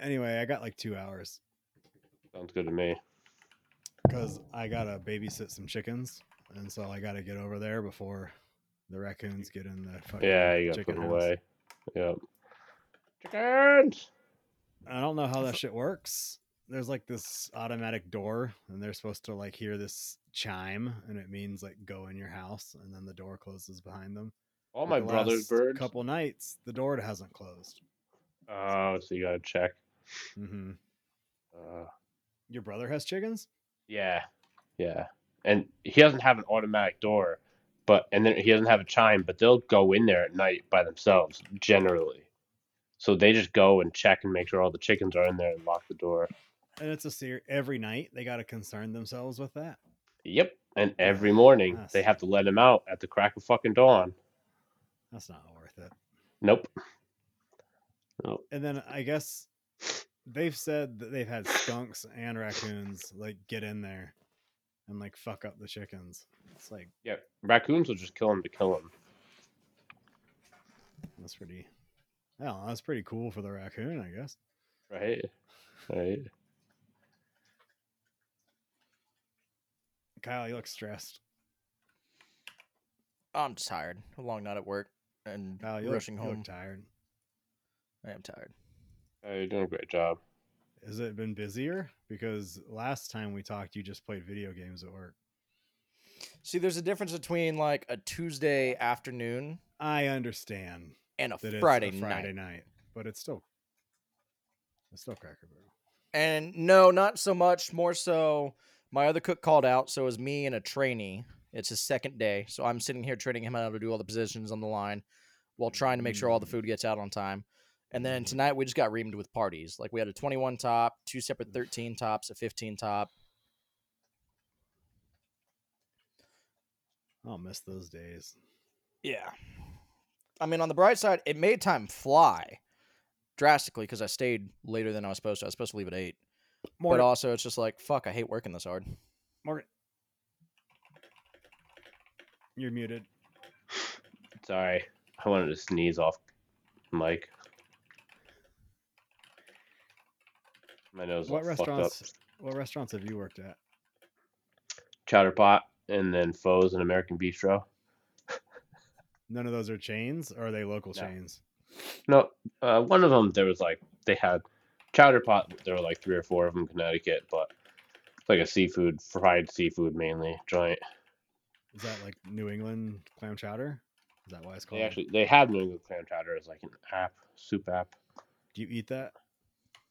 Anyway, I got like two hours Sounds good to me. because I gotta babysit some chickens, and so I gotta get over there before the raccoons get in the fucking Yeah, you got to chicken put them house. away. Yep. Chickens. I don't know how that shit works. There's like this automatic door, and they're supposed to like hear this chime, and it means like go in your house, and then the door closes behind them. All But my the brother's last birds. Couple nights, the door hasn't closed. Oh, so you gotta check. Hmm Uh, Your brother has chickens. yeah, yeah, and he doesn't have an automatic door, but and then he doesn't have a chime, but they'll go in there at night by themselves generally. So they just go and check and make sure all the chickens are in there and lock the door. And it's a ser- every night they got to concern themselves with that. Yep, and every morning Yes. they have to let him out at the crack of fucking dawn. That's not worth it. Nope. And then I guess they've said that they've had skunks and raccoons like get in there and like fuck up the chickens. It's like Yeah, raccoons will just kill them to kill them. that's pretty. I that's pretty cool for the raccoon, I guess. Right. Right. Kyle, you look stressed. I'm tired. A long night at work and Kyle, you look, rushing you home. look tired. I am tired. Uh, you're doing a great job. Has it been busier? Because last time we talked, you just played video games at work. See, there's a difference between like a Tuesday afternoon I understand and a that it's Friday, a Friday night. night, but it's still it's still Cracker Barrel. And no, not so much. More so, my other cook called out, so it was me and a trainee. It's his second day, so I'm sitting here training him how to do all the positions on the line, while trying to make sure all the Mm. food gets out on time. And then Mm. tonight we just got reamed with parties. Like we had a 21 top, two separate 13 tops, a 15 top. I'll miss those days. Yeah. I mean, on the bright side, it made time fly drastically because I stayed later than I was supposed to. I was supposed to leave at eight. Morgan, But also, it's just like, fuck, I hate working this hard. Morgan, you're muted. Sorry, I wanted to sneeze off mic. My nose What restaurants? What restaurants have you worked at? Chowder Pot and then Foes and American Bistro. None of those are chains, or are they local No. chains? No, uh, one of them there was like they had Chowder Pot. There were like three or four of them in Connecticut, but it's like a seafood, fried seafood mainly joint. Is that like New England clam chowder? Is that why it's called? They actually they have New England clam chowder as like an app, soup app. Do you eat that?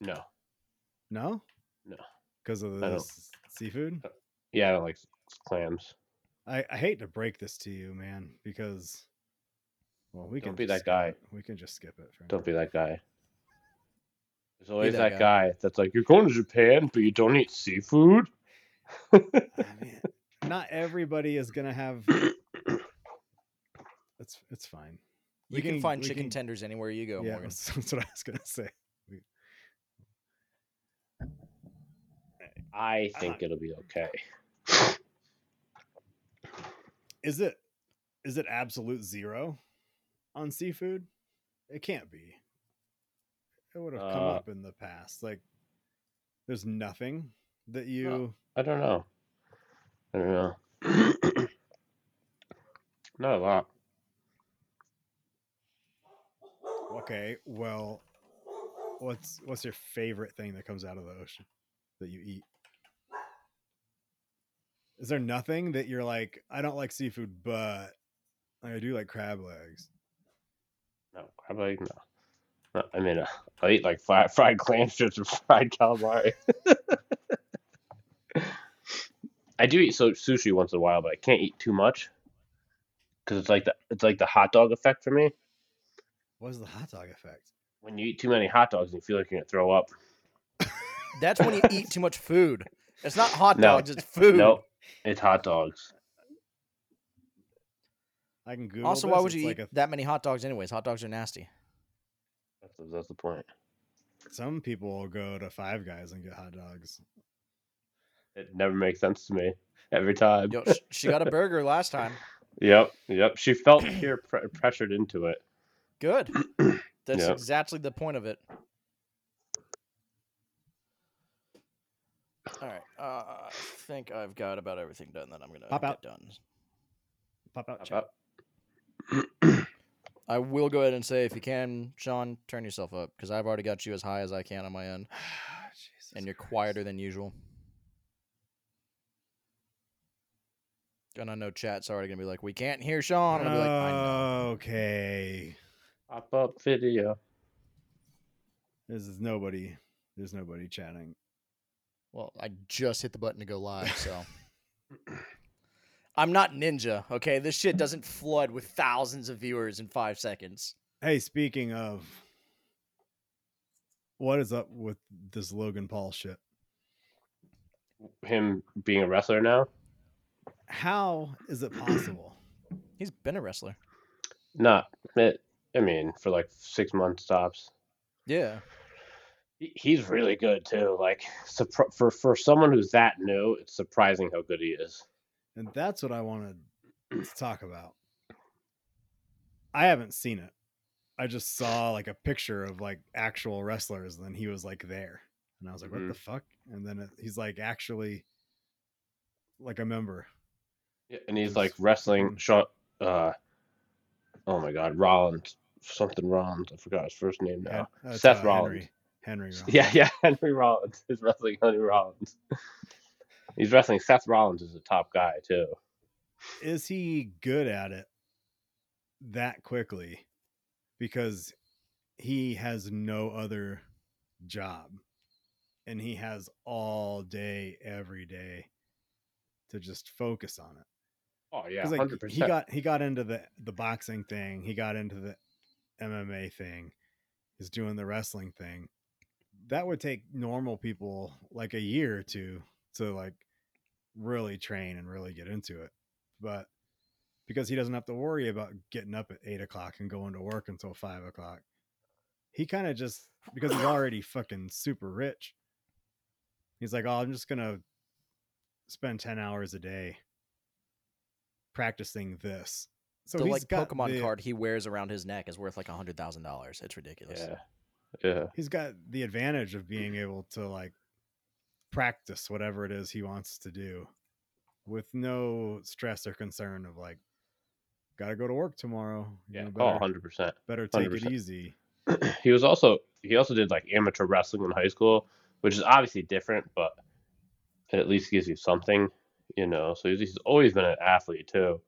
No, No. No. Because of the seafood. Uh, yeah, I don't like clams. I, I hate to break this to you, man, because well, we Don't can be that guy. it. We can just skip it. For Don't be that guy. There's always that that, guy. that's like, you're going to Japan, but you don't eat seafood. Ah, I mean, not everybody is gonna have. It's it's fine. You We can, find chicken can- tenders anywhere you go, yeah, Morgan. that's, that's what I was gonna say. I think Uh, it'll be okay. Is it is it absolute zero on seafood? It can't be. It would have come Uh, up in the past. Like, there's nothing that you. I don't know. I don't know. Not a lot. Okay, well, what's what's your favorite thing that comes out of the ocean that you eat? Is there nothing that you're like, I don't like seafood, but I do like crab legs? No, crab legs, no. no I mean, uh, I eat like fried, fried clam strips and fried calamari. I do eat so sushi once in a while, but I can't eat too much because it's like the it's like the hot dog effect for me. What is the hot dog effect? When you eat too many hot dogs, and you feel like you're gonna throw up. That's when you eat too much food. It's not hot No. dogs, it's food. No, it's hot dogs. I can Google. Also, this. why would It's you like eat a- that many hot dogs anyways? Hot dogs are nasty. That's the, that's the point. some people will go to Five Guys and get hot dogs. It never makes sense to me every time. Yo, sh- she got a burger last time. Yep, yep. She felt peer pre- pressured into it. Good. That's Yeah. exactly the point of it. All right. Uh, I think I've got about everything done that I'm gonna Pop get out. done. Pop out. How chat. I will go ahead and say, if you can, Sean, turn yourself up because I've already got you as high as I can on my end, Jesus and you're Christ. quieter than usual. And I know chat's already gonna be like, "We can't hear Sean." And I'll be like, "I know." Okay. Pop up video. This is nobody. There's nobody chatting. Well, I just hit the button to go live, so I'm not ninja. Okay, this shit doesn't flood with thousands of viewers in five seconds. Hey, speaking of, what is up with this Logan Paul shit? Him being a wrestler now? How is it possible? He's been a wrestler. Not. It, I mean, for like six months tops. Yeah. He- He's really good too. Like for for someone who's that new, it's surprising how good he is. and that's what I wanted to talk about. I haven't seen it. I just saw like a picture of like actual wrestlers, and then he was like there, and I was like, "What the fuck?" And then it, he's like actually like a member. Yeah, and he's like wrestling fucking- Sean. Uh, oh my God, Rollins, something Rollins. I forgot his first name now. that's, Seth uh, Rollins. Henry. Henry Rollins. Yeah, yeah, Henry Rollins is wrestling Henry Rollins. he's wrestling Seth Rollins is a top guy too. Is he good at it that quickly? Because he has no other job and he has all day, every day to just focus on it. Oh yeah, like, he got he got into the the boxing thing. He got into the MMA thing. He's doing the wrestling thing. That would take normal people like a year or two to like really train and really get into it. But because he doesn't have to worry about getting up at eight o'clock and going to work until five o'clock, he kind of just because he's already fucking super rich. He's like, oh, I'm just gonna spend ten hours a day practicing this. So the he's like got Pokemon the- card he wears around his neck is worth like a hundred thousand dollars. It's ridiculous. Yeah, yeah. He's got the advantage of being able to like practice whatever it is he wants to do with no stress or concern of like got to go to work tomorrow. You Yeah. know, Oh, 100 percent. better take 100%. it easy. He was also he also did like amateur wrestling in high school, which is obviously different, but it at least gives you something, you know. So he's, he's always been an athlete too.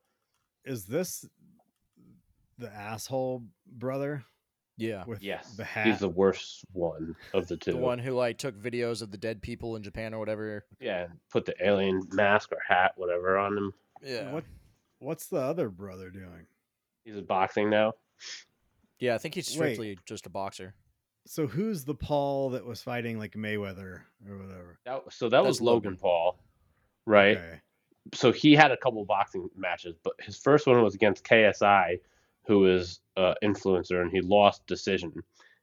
Is this the asshole brother Yeah. with Yes, the hat? he's the worst one of the two. The one who like took videos of the dead people in Japan or whatever. Yeah, put the alien mask or hat, whatever, on him. Yeah. What what's the other brother doing? He's in boxing now. Yeah, I think he's Wait. strictly just a boxer. So who's the Paul that was fighting like Mayweather or whatever? That, so that was Logan, Logan. Paul, right? Okay. so he had a couple boxing matches, but his first one was against KSI, who is an influencer, and he lost decision.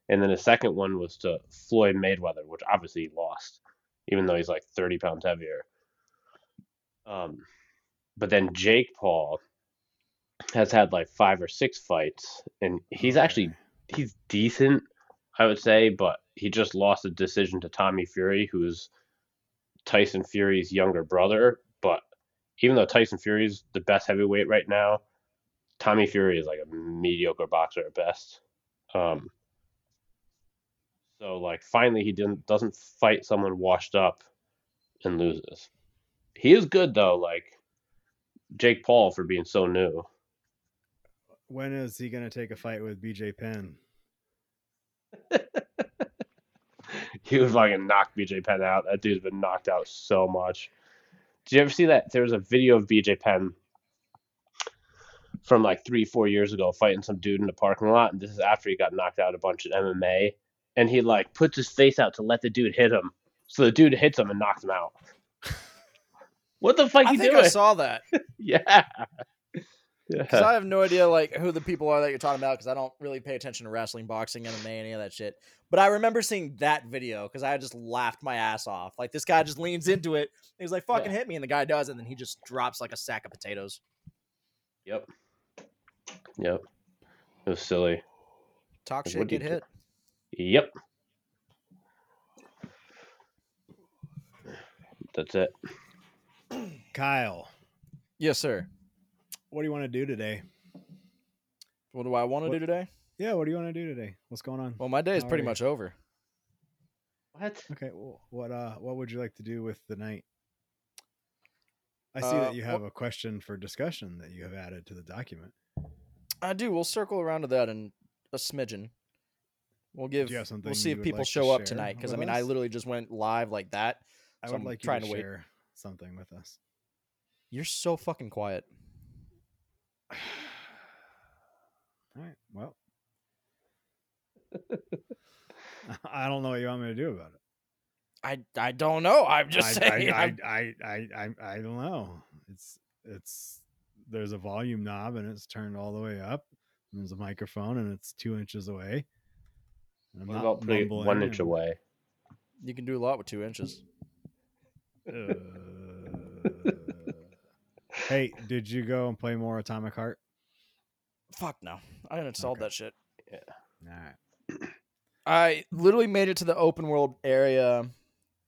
And then his second one was to Floyd Mayweather, which obviously he lost, even though he's like 30 pounds heavier. Um, but then Jake Paul has had like five or six fights, and he's actually he's decent, I would say, but he just lost a decision to Tommy Fury, who's Tyson Fury's younger brother. But even though Tyson Fury's the best heavyweight right now, Tommy Fury is like a mediocre boxer at best. Um, so like finally he didn't doesn't fight someone washed up and loses. He is good though, like Jake Paul for being so new. When is he gonna take a fight with BJ Penn? he would fucking knock BJ Penn out. That dude's been knocked out so much. Did you ever see that? There was a video of BJ Penn from like three, four years ago fighting some dude in the parking lot, and this is after he got knocked out a bunch in MMA, and he like puts his face out to let the dude hit him, so the dude hits him and knocks him out. what the fuck I you think doing? I saw that yeah. because Yeah. I have no idea like who the people are that you're talking about because I don't really pay attention to wrestling, boxing, MMA, any of that shit. But I remember seeing that video because I just laughed my ass off. Like this guy just leans into it. And he's like, "Fucking Yeah. hit me," and the guy does, and then he just drops like a sack of potatoes. Yep. Yep. It was silly. Talk Like, shit, what do you get do? hit. Yep. That's it. Kyle, Yes, sir. what do you want to do today? What do I want to What- do today? Yeah, what do you want to do today? What's going on? Well, my day is How pretty much over. What? Okay, well, what uh what would you like to do with the night? I see Uh, that you wha- have a question for discussion that you have added to the document. I do. We'll circle around to that in a smidgen. We'll give. we'll see if people like to show up tonight because I mean I literally just went live like that. I would I'm like you trying to to wait. share something with us. You're so fucking quiet. All right. Well, I don't know what you want me to do about it. I I don't know. I'm just I, saying. I, I, I, I, I, I don't know. It's it's there's a volume knob and it's turned all the way up. And there's a microphone and it's two inches away. And I'm What not about putting one inch away? you can do a lot with two inches. Uh, hey, did you go and play more Atomic Heart? Fuck no. I uninstalled Okay. that shit. Yeah. All right. I literally made it to the open world area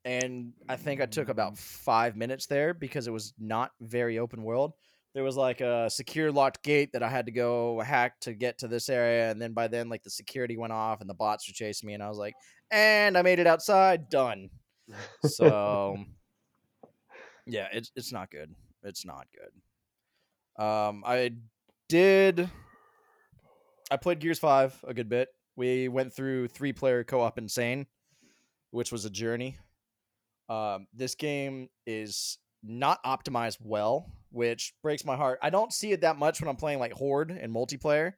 and I think I took about five minutes there because it was not very open world. There was like a secure locked gate that I had to go hack to get to this area, and then by then like the security went off and the bots were chasing me, and I was like, and I made it outside, done. So yeah, it's it's not good. It's not good. Um, I did. I played Gears Five a good bit. We went through three player co op Insane, which was a journey. Um, this game is not optimized well, which breaks my heart. I don't see it that much when I'm playing like Horde and multiplayer,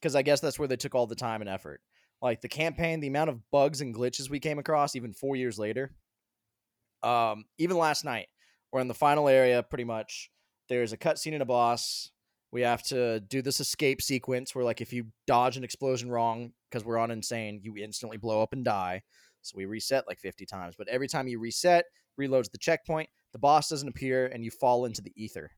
because I guess that's where they took all the time and effort. Like the campaign, the amount of bugs and glitches we came across, even four years later. Um, even last night, we're in the final area. Pretty much, there's a cutscene and a boss. We have to do this escape sequence where, like, if you dodge an explosion wrong because we're on insane, you instantly blow up and die. So we reset like 50 times. But every time you reset, reloads the checkpoint, the boss doesn't appear, and you fall into the ether.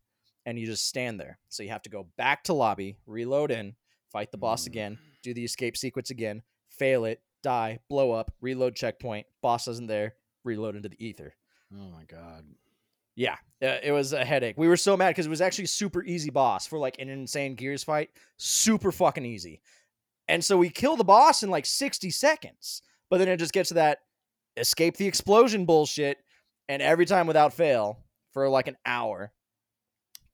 And you just stand there. So you have to go back to lobby, reload in, fight the boss Mm. again, do the escape sequence again, fail it, die, blow up, reload checkpoint, boss isn't there, reload into the ether. Oh my god. Yeah, uh, it was a headache. We were so mad because it was actually a super easy boss for like an insane Gears fight. Super fucking easy. And so we kill the boss in like 60 seconds. But then it just gets to that escape the explosion bullshit. And every time without fail for like an hour,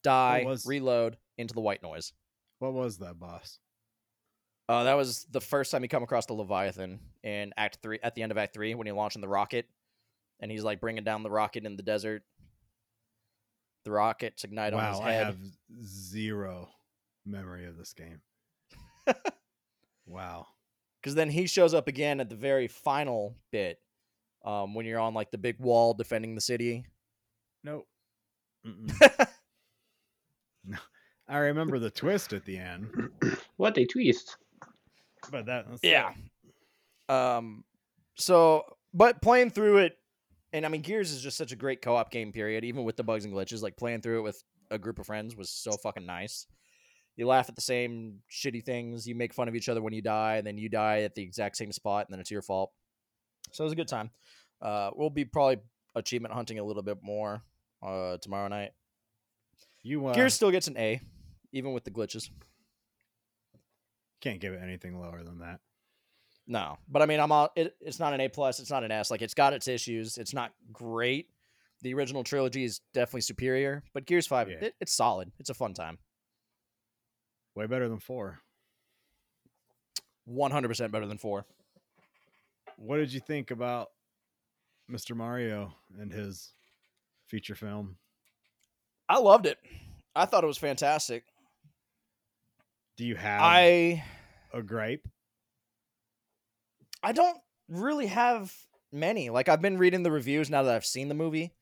die, was- reload into the white noise. What was that boss? Uh, that was the first time you come across the Leviathan in Act Three. At the end of Act Three, when you're launching the rocket, and he's like bringing down the rocket in the desert. The rockets ignite on his wow, I head. have zero memory of this game. wow. because then he shows up again at the very final bit um, when you're on like the big wall defending the city. Nope. No. I remember the twist at the end, what they twist? but that that's Yeah. Um. So, but playing through it, and I mean, Gears is just such a great co-op game. Period. Even with the bugs and glitches, like playing through it with a group of friends was so fucking nice. You laugh at the same shitty things. You make fun of each other when you die, and then you die at the exact same spot, and then it's your fault. So it was a good time. Uh, we'll be probably achievement hunting a little bit more uh, tomorrow night. You uh, Gears still gets an A, even with the glitches. can't give it anything lower than that. No, but I mean, I'm all. It, it's not an A plus. It's not an S. Like it's got its issues. It's not great. The original trilogy is definitely superior, but Gears Five, Yeah. it, it's solid. It's a fun time. Way better than four. One hundred percent better than four. What did you think about Mr. Mario and his feature film? I loved it. I thought it was fantastic. Do you have I a gripe? I don't really have many. Like I've been reading the reviews now that I've seen the movie,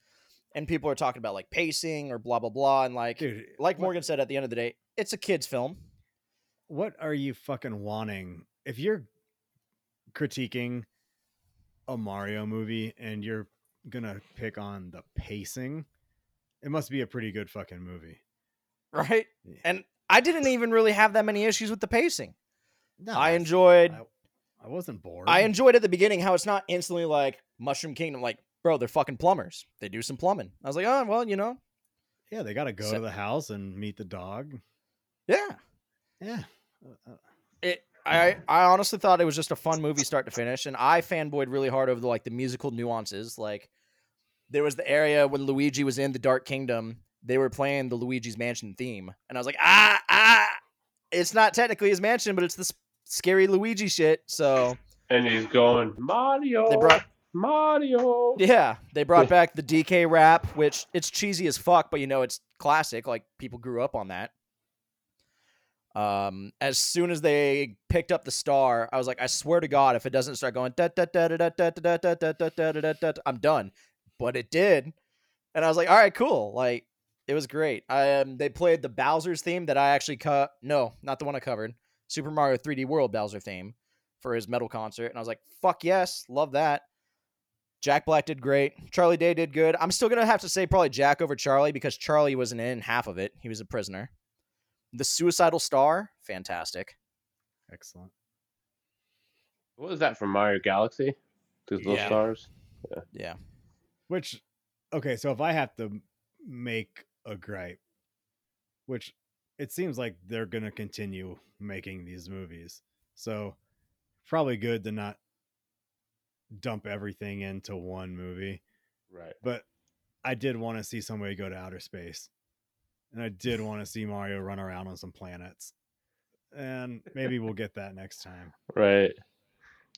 and people are talking about like pacing or blah blah blah, and like Dude, like what- Morgan said at the end of the day, it's a kids film. what are you fucking wanting? If you're critiquing a Mario movie and you're gonna pick on the pacing, it must be a pretty good fucking movie. right? Yeah. And I didn't even really have that many issues with the pacing. No, I enjoyed I, I wasn't bored. I enjoyed at the beginning how it's not instantly like Mushroom Kingdom like bro, they're fucking plumbers. They do some plumbing. I was like, oh well, you know, Yeah, they got to go So- to the house and meet the dog. yeah. Yeah. Uh, uh, It. I I honestly thought it was just a fun movie start to finish, and I fanboyed really hard over the like the musical nuances. Like, there was the area when Luigi was in the Dark Kingdom. They were playing the Luigi's Mansion theme, and I was like, ah ah. It's not technically his mansion, but it's this scary Luigi shit. So And he's going Mario. they brought Mario. Yeah, they brought back the DK rap, which it's cheesy as fuck, but you know it's classic. Like people grew up on that. Um, as soon as they picked up the star, I was like, I swear to God, if it doesn't start going, I'm done. But it did, and I was like, all right, cool. Like it was great. Um, they played the Bowser's theme that I actually cut. No, not the one I covered. Super Mario 3D World Bowser theme for his metal concert, and I was like, fuck yes, love that. Jack Black did great. Charlie Day did good. I'm still gonna have to say probably Jack over Charlie because Charlie wasn't in half of it. He was a prisoner. The Suicidal Star, fantastic. excellent. What was that from Mario Galaxy? Those little Yeah. stars. Yeah. Which, okay, so if I have to make a gripe, which it seems like they're going to continue making these movies. So probably good to not dump everything into one movie. Right. But I did want to see somebody go to outer space. And I did want to see Mario run around on some planets. And maybe we'll get that next time. Right.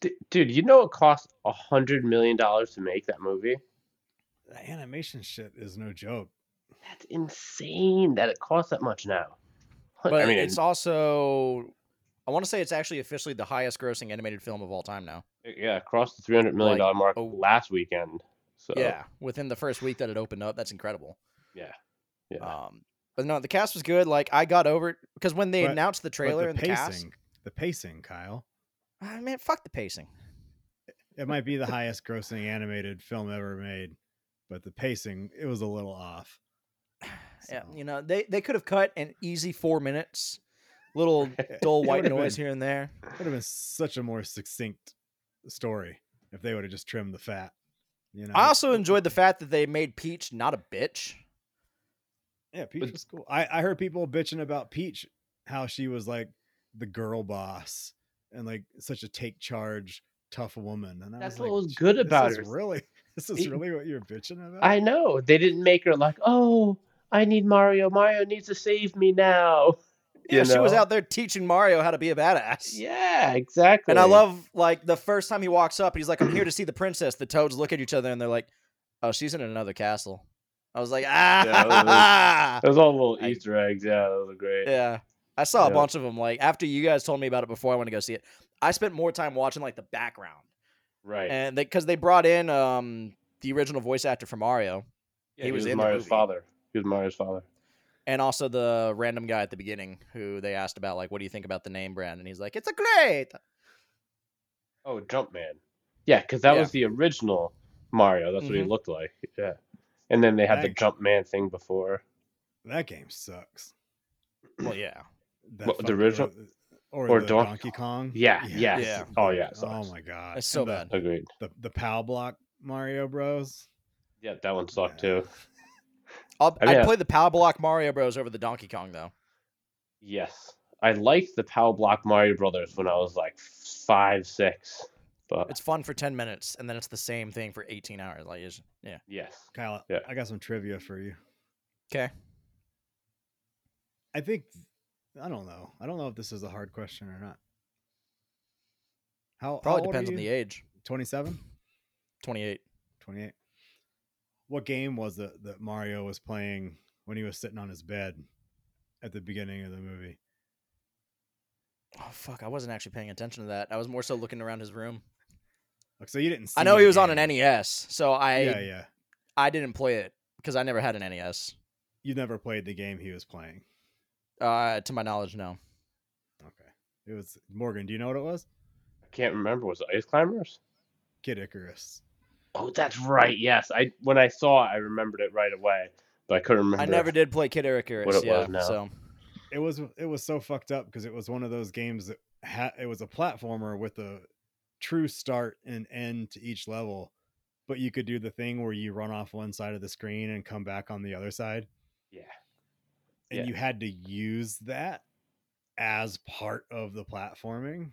D- dude, you know it cost a hundred million dollars to make that movie? The animation shit is no joke. That's insane that it costs that much now. But I mean, it's also I want to say it's actually officially the highest grossing animated film of all time now. yeah, it crossed the three hundred million dollar mark oh. last weekend. So Yeah. Within the first week that it opened up. That's incredible. yeah, yeah. Um but no, the cast was good. Like I got over it because when they But- announced the trailer the and the pacing, cast, the pacing, Kyle. ah, man, fuck the pacing. It might be the highest grossing animated film ever made, but the pacing, it was a little off. Yeah, you know, they they could have cut an easy four minutes, little dull white noise been- here and there. It would have been such a more succinct story if they would have just trimmed the fat. You know, I also enjoyed the fact that they made Peach not a bitch. Yeah, Peach But- was cool. I, I heard people bitching about Peach, how she was like the girl boss and like such a take charge, tough woman. And I That's was what like, was good "This about is her." Really, this is really what you're bitching about. I know they didn't make her like, oh, I need Mario. Mario needs to save me now. Yeah, You she was out there teaching Mario how to be a badass. Yeah, exactly. And I love like the first time he walks up, he's like, "I'm here to see the princess." The toads look at each other and they're like, "Oh, she's in another castle." I was like, "Ah." Those all little I- Easter eggs. Yeah, those are great. Yeah. I saw a bunch of them. Like after you guys told me about it before I went to go see it, I spent more time watching like the background, Right. and because they brought in um the original voice actor for Mario Yeah, he was in the Mario's movie. father. He was Mario's father. and also the random guy at the beginning who they asked about like, "What do you think about the name brand?" And he's like, "It's a great." Oh, Jumpman. Yeah, because that Yeah. was the original Mario. That's what he Mhm. looked like. Yeah. And then they had the Right. Jumpman thing before. that game sucks. Well, yeah. That What, the original- or, or the Donkey Donkey Kong. Yeah, yes. Yeah. Oh, yeah. it Oh my god, It's so And the, bad. Agreed. The the PAL block Mario Bros. Yeah, that one sucked Yeah. too. I'll, I mean, I'd yeah. play the PAL Block Mario Bros over the Donkey Kong though. Yes. I liked the PAL Block Mario Brothers when I was like five, six. But It's fun for ten minutes, and then it's the same thing for eighteen hours. Like, it's- yeah. yes. Kyle, Yeah. I got some trivia for you. Okay. I think I don't know. I don't know if this is a hard question or not. How Probably how depends on the age. 27? Twenty-eight. 28. What game was it that Mario was playing when he was sitting on his bed at the beginning of the movie? Oh fuck! I wasn't actually paying attention to that. I was more so looking around his room. Like, so you didn't see I know he was on an NES, so I Yeah, yeah. I didn't play it because I never had an NES. You never played the game he was playing. Uh, to my knowledge, no. Okay. It was Morgan, do you know what it was? I can't remember. Was it Ice Climbers? Kid Icarus. Oh, that's right. Yes. I when I saw it, I remembered it right away, but I couldn't remember. I never did play Kid Icarus. what it yeah, was now. so It was it was so fucked up because it was one of those games that had it was a platformer with a true start and end to each level, but you could do the thing where you run off one side of the screen and come back on the other side. Yeah. And Yeah. you had to use that as part of the platforming.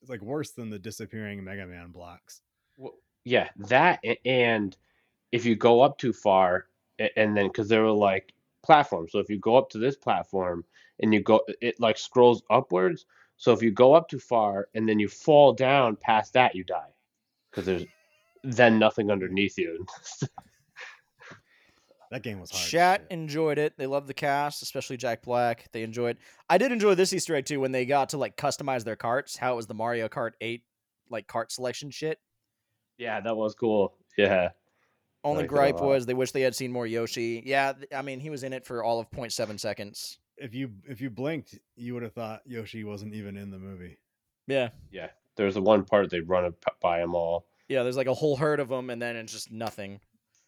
It's like worse than the disappearing Mega Man blocks. Well, yeah, that and if you go up too far, and then because there were like platforms, so if you go up to this platform and you go, it like scrolls upwards. So if you go up too far and then you fall down past that, you die because there's then nothing underneath you. That game was hard. as Chat shit. enjoyed it. They loved the cast, especially Jack Black. They enjoyed. I did enjoy this Easter egg too when they got to like customize their carts. How it was the Mario Kart Eight like cart selection shit. yeah, that was cool. Yeah, Only liked it a gripe was they wish they had seen more Yoshi. Yeah, I mean he was in it for all of 0.7 seconds. If you if you blinked, you would have thought Yoshi wasn't even in the movie. Yeah, yeah. There's the one part they run by them all. yeah. There's like a whole herd of them, and then it's just nothing.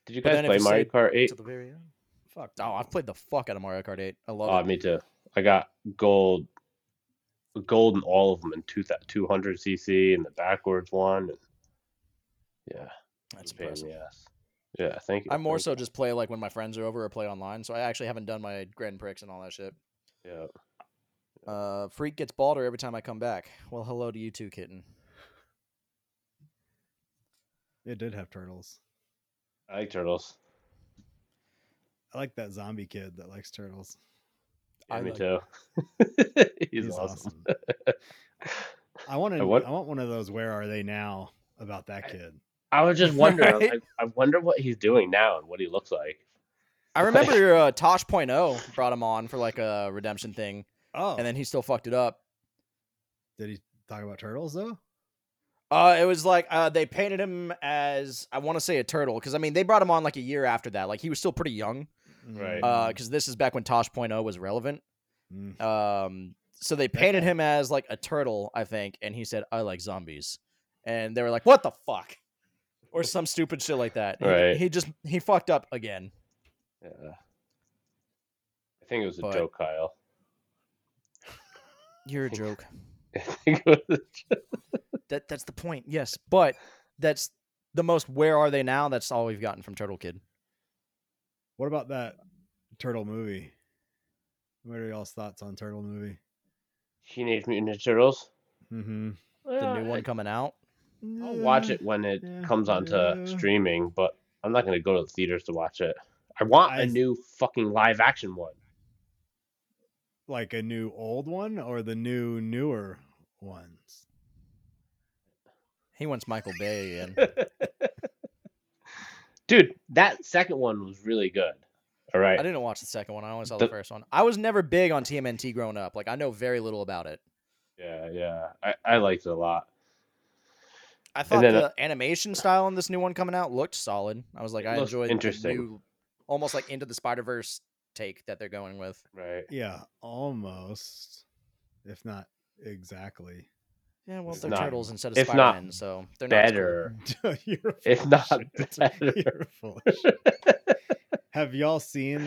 Did you But guys then play you Mario say Kart 8? To the very end. Fuck. Oh, I've played the fuck out of Mario Kart 8. I love Oh, it. me too. I got gold, gold in all of them in two two hundred cc and the backwards one. And yeah, That's pain in impressive. the ass. Yeah, thank you. I more thank so you. just play like when my friends are over or play online. So I actually haven't done my Grand Prix and all that shit. Yeah, Uh, Freak gets balder every time I come back. Well, hello to you too, kitten. It did have turtles. I like turtles. I like that zombie kid that likes turtles. Yeah, I me like- too. He's, He's awesome. I want I to. want- I want one of those. Where are they now? About that kid. I was just wondering. I'm like, I wonder what he's doing now and what he looks like. I remember uh, Tosh.0 brought him on for like a redemption thing, Oh, and then he still fucked it up. did he talk about turtles though? Uh, it was like uh, they painted him as I want to say a turtle because I mean they brought him on like a year after that. Like he was still pretty young. Right. Uh, because this is back when Tosh.0 was relevant. Mm. Um, so they painted him as like a turtle, I think, and he said, "I like zombies," and they were like, "What the fuck?" Or some stupid shit like that. He- Right. He, just he fucked up again. Yeah. I think it was a But- joke, Kyle. You're a joke. I think it was That that's the point. Yes, but that's the most. Where are they now? That's all we've gotten from Turtle Kid. What about that turtle movie? What are y'all's thoughts on turtle movie? Teenage Mutant Ninja Turtles. Mm-hmm. The new one coming out. I'll watch it when it Yeah, comes onto yeah. streaming, but I'm not going to go to the theaters to watch it. I want I- a new fucking live action one. Like a new old one or the new newer ones? He wants Michael Bay again. Dude, that second one was really good. All right. I didn't watch the second one. I only saw The- the first one. I was never big on TMNT growing up. Like I know very little about it. Yeah, yeah. I, I liked it a lot. I thought then, the uh, animation style in this new one coming out looked solid. I was like, I looks enjoyed interesting. the new, almost like into the Spider Verse take that they're going with. Right. Yeah, almost, if not exactly. Yeah, well, If they're not- turtles instead of if Spider not Man, so they're not as cool. Better. If not shit. better. You're full. Have y'all seen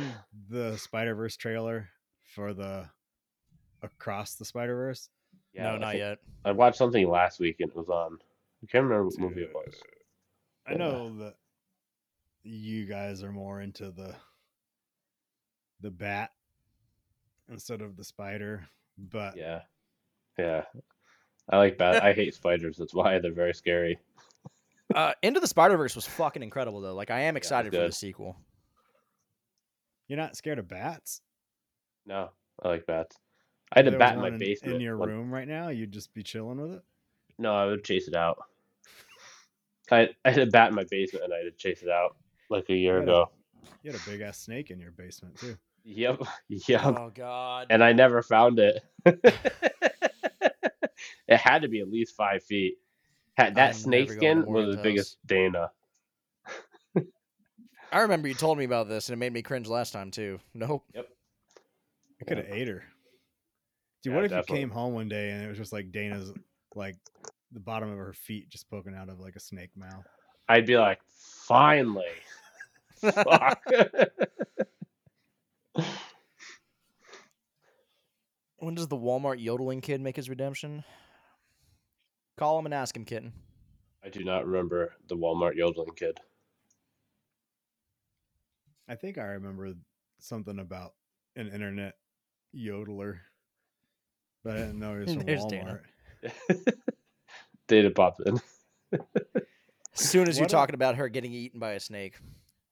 the Spider Verse trailer for the Across the Spider Verse? Yeah, no, I not think- yet. I watched something last week and it was on. I can't remember what movie it was. I know that you guys are more into the the bat instead of the spider, but Yeah. Yeah. I like bat. I hate spiders. That's why they're very scary. Uh, into the Spider Verse was fucking incredible though. Like I am it was excited for the sequel. you're not scared of bats. No, I like bats. I had If a bat in my one basement. in your one- room right now. You'd just be chilling with it. No, I would chase it out. I, I had a bat in my basement and I had to chase it out like a year Yeah. ago. You had a big ass snake in your basement too. Yep. Yep. Oh God. and I never found it. it had to be at least five feet. Had that I'm snake never going to skin was the Warren's biggest Dana. I remember you told me about this and it made me cringe last time too. Nope. Yep. I could have ate her. Dude, Yeah, what if definitely. you came home one day and it was just like Dana's, like the bottom of her feet just poking out of like a snake mouth? I'd be like, finally. Fuck. When does the Walmart yodeling kid make his redemption? Call him and ask him, kitten. I do not remember the Walmart yodeling kid. I think I remember something about an internet yodeler, but I didn't know he was from There's Dana. Walmart. Dana popped in. As soon as you're a- talking about her getting eaten by a snake,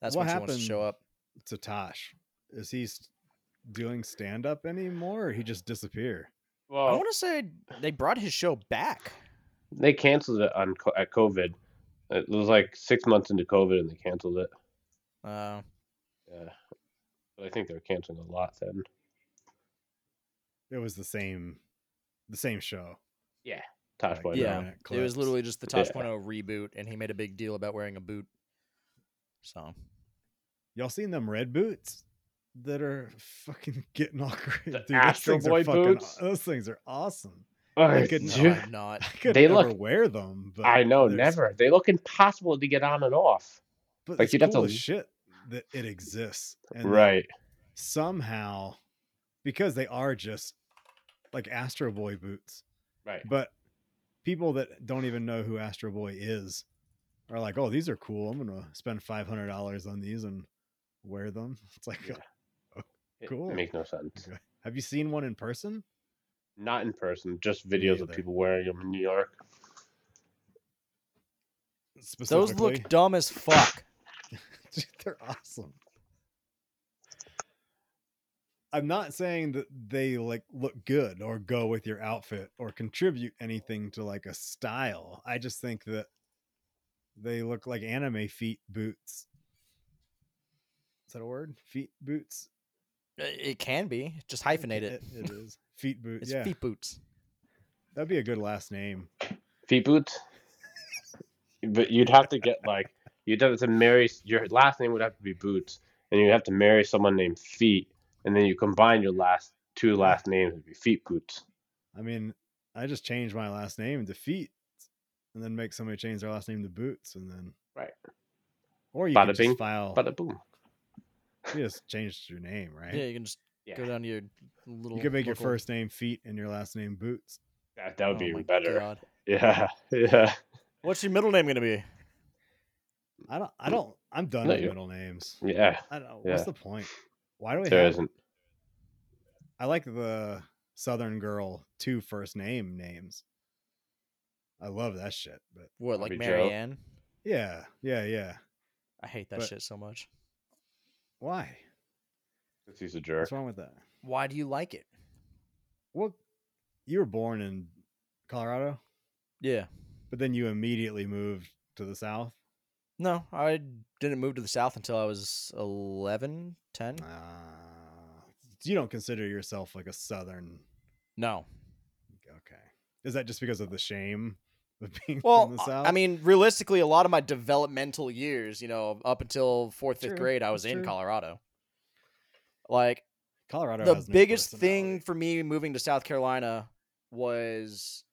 that's What when she wants to show up. To Tosh, is he s- doing stand up anymore, or he just disappear? I Well, want to say they brought his show back. they canceled it on co- at COVID. It was like six months into COVID, and they canceled it. Uh, Yeah, but I think they're canceling a lot then. It was the same, the same show. Tosh Like, Point. yeah, internet it was literally just the Yeah. Tosh.0 reboot, and he made a big deal about wearing a boot. So Y'all seen them red boots that are fucking getting all great? The Dude, those Astro things are Boy fucking- boots? Those things are awesome. Oh, I, could no, I'm not. I could They never look- wear them. But I know, never. They look impossible to get on and off. But like, it's you'd have cool to- as shit that it exists. And right. Somehow, because they are just like Astro Boy boots, Right. but people that don't even know who Astro Boy is are like, "Oh, these are cool. I'm gonna spend five hundred dollars on these and wear them." It's like, Yeah. Oh, it Cool. makes no sense. have you seen one in person? Not in person, just videos of people wearing them in New York. Those look dumb as fuck. They're awesome. I'm not saying that they like look good or go with your outfit or contribute anything to like a style. I just think that they look like anime feet boots. Is that a word? Feet boots? Uh, It can be just hyphenate it. it is. Feet boots. It's yeah. feet boots. That'd be a good last name. Feet boots. but you'd have to get like you'd have to marry your last name would have to be Boots, and you'd have to marry someone named Feet, and then you combine your last two last names would be Feet Boots. I mean, I just changed my last name to Feet and then make somebody change their last name to Boots and then Right. Or you Bada could bing, just file Bada boom. you just changed your name, right? Yeah, you can just Yeah, go down to your little. You could make your first name Feet and your last name Boots. that, that would Oh be even better. God. Yeah, yeah. What's your middle name gonna be? I don't I don't I'm done No, with middle names. Yeah, I don't Yeah. what's the point? Why do we there have isn't. I like the Southern girl two first name names. I love that shit, but What, like Bobby Joe? Marianne? yeah, yeah, yeah. I hate that But- shit so much. Why? Because he's a jerk. What's wrong with that? Why do you like it? Well, you were born in Colorado, Yeah. but then you immediately moved to the South. No, I didn't move to the south until I was 11, 10. Uh, you don't consider yourself like a Southern. No. Okay. Is that just because of the shame of being Well, from the I- South? I mean, realistically, a lot of my developmental years, you know, up until fourth, fifth True, grade, I was that's in true. Colorado. Like, Colorado. the has no biggest thing for me moving to South Carolina was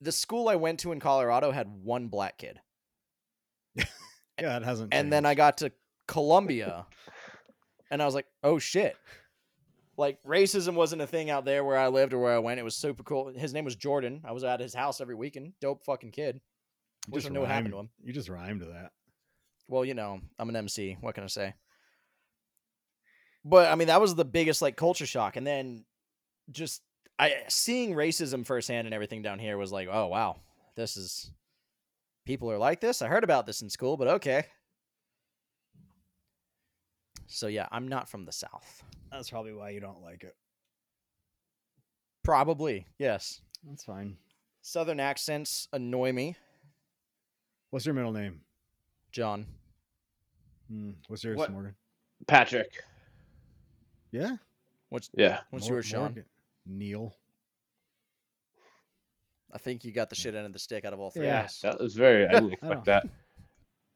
the school I went to in Colorado had one black kid. Yeah, it hasn't. And then I got to Columbia and I was like, oh shit. Like racism wasn't a thing out there where I lived or where I went. It was super cool. His name was Jordan. I was at his house every weekend. Dope fucking kid. You Wish just I knew what happened rhymed- to him. You just rhymed to that. Well, you know, I'm an MC. What can I say? But I mean, that was the biggest like culture shock, and then just I seeing racism firsthand and everything down here was like, oh wow, this is people are like this. I heard about this in school, but okay. So yeah, I'm not from the South. That's probably why you don't like it. Probably yes. That's fine. Southern accents annoy me. What's your middle name? John, Hmm, what's yours, What? Morgan? Patrick. Yeah. what's Yeah. what's Mor- yours, Sean? Morgan. Neil. I think you got the shit end of the stick out of all three Yeah. of us. That was very. I didn't expect don't- that.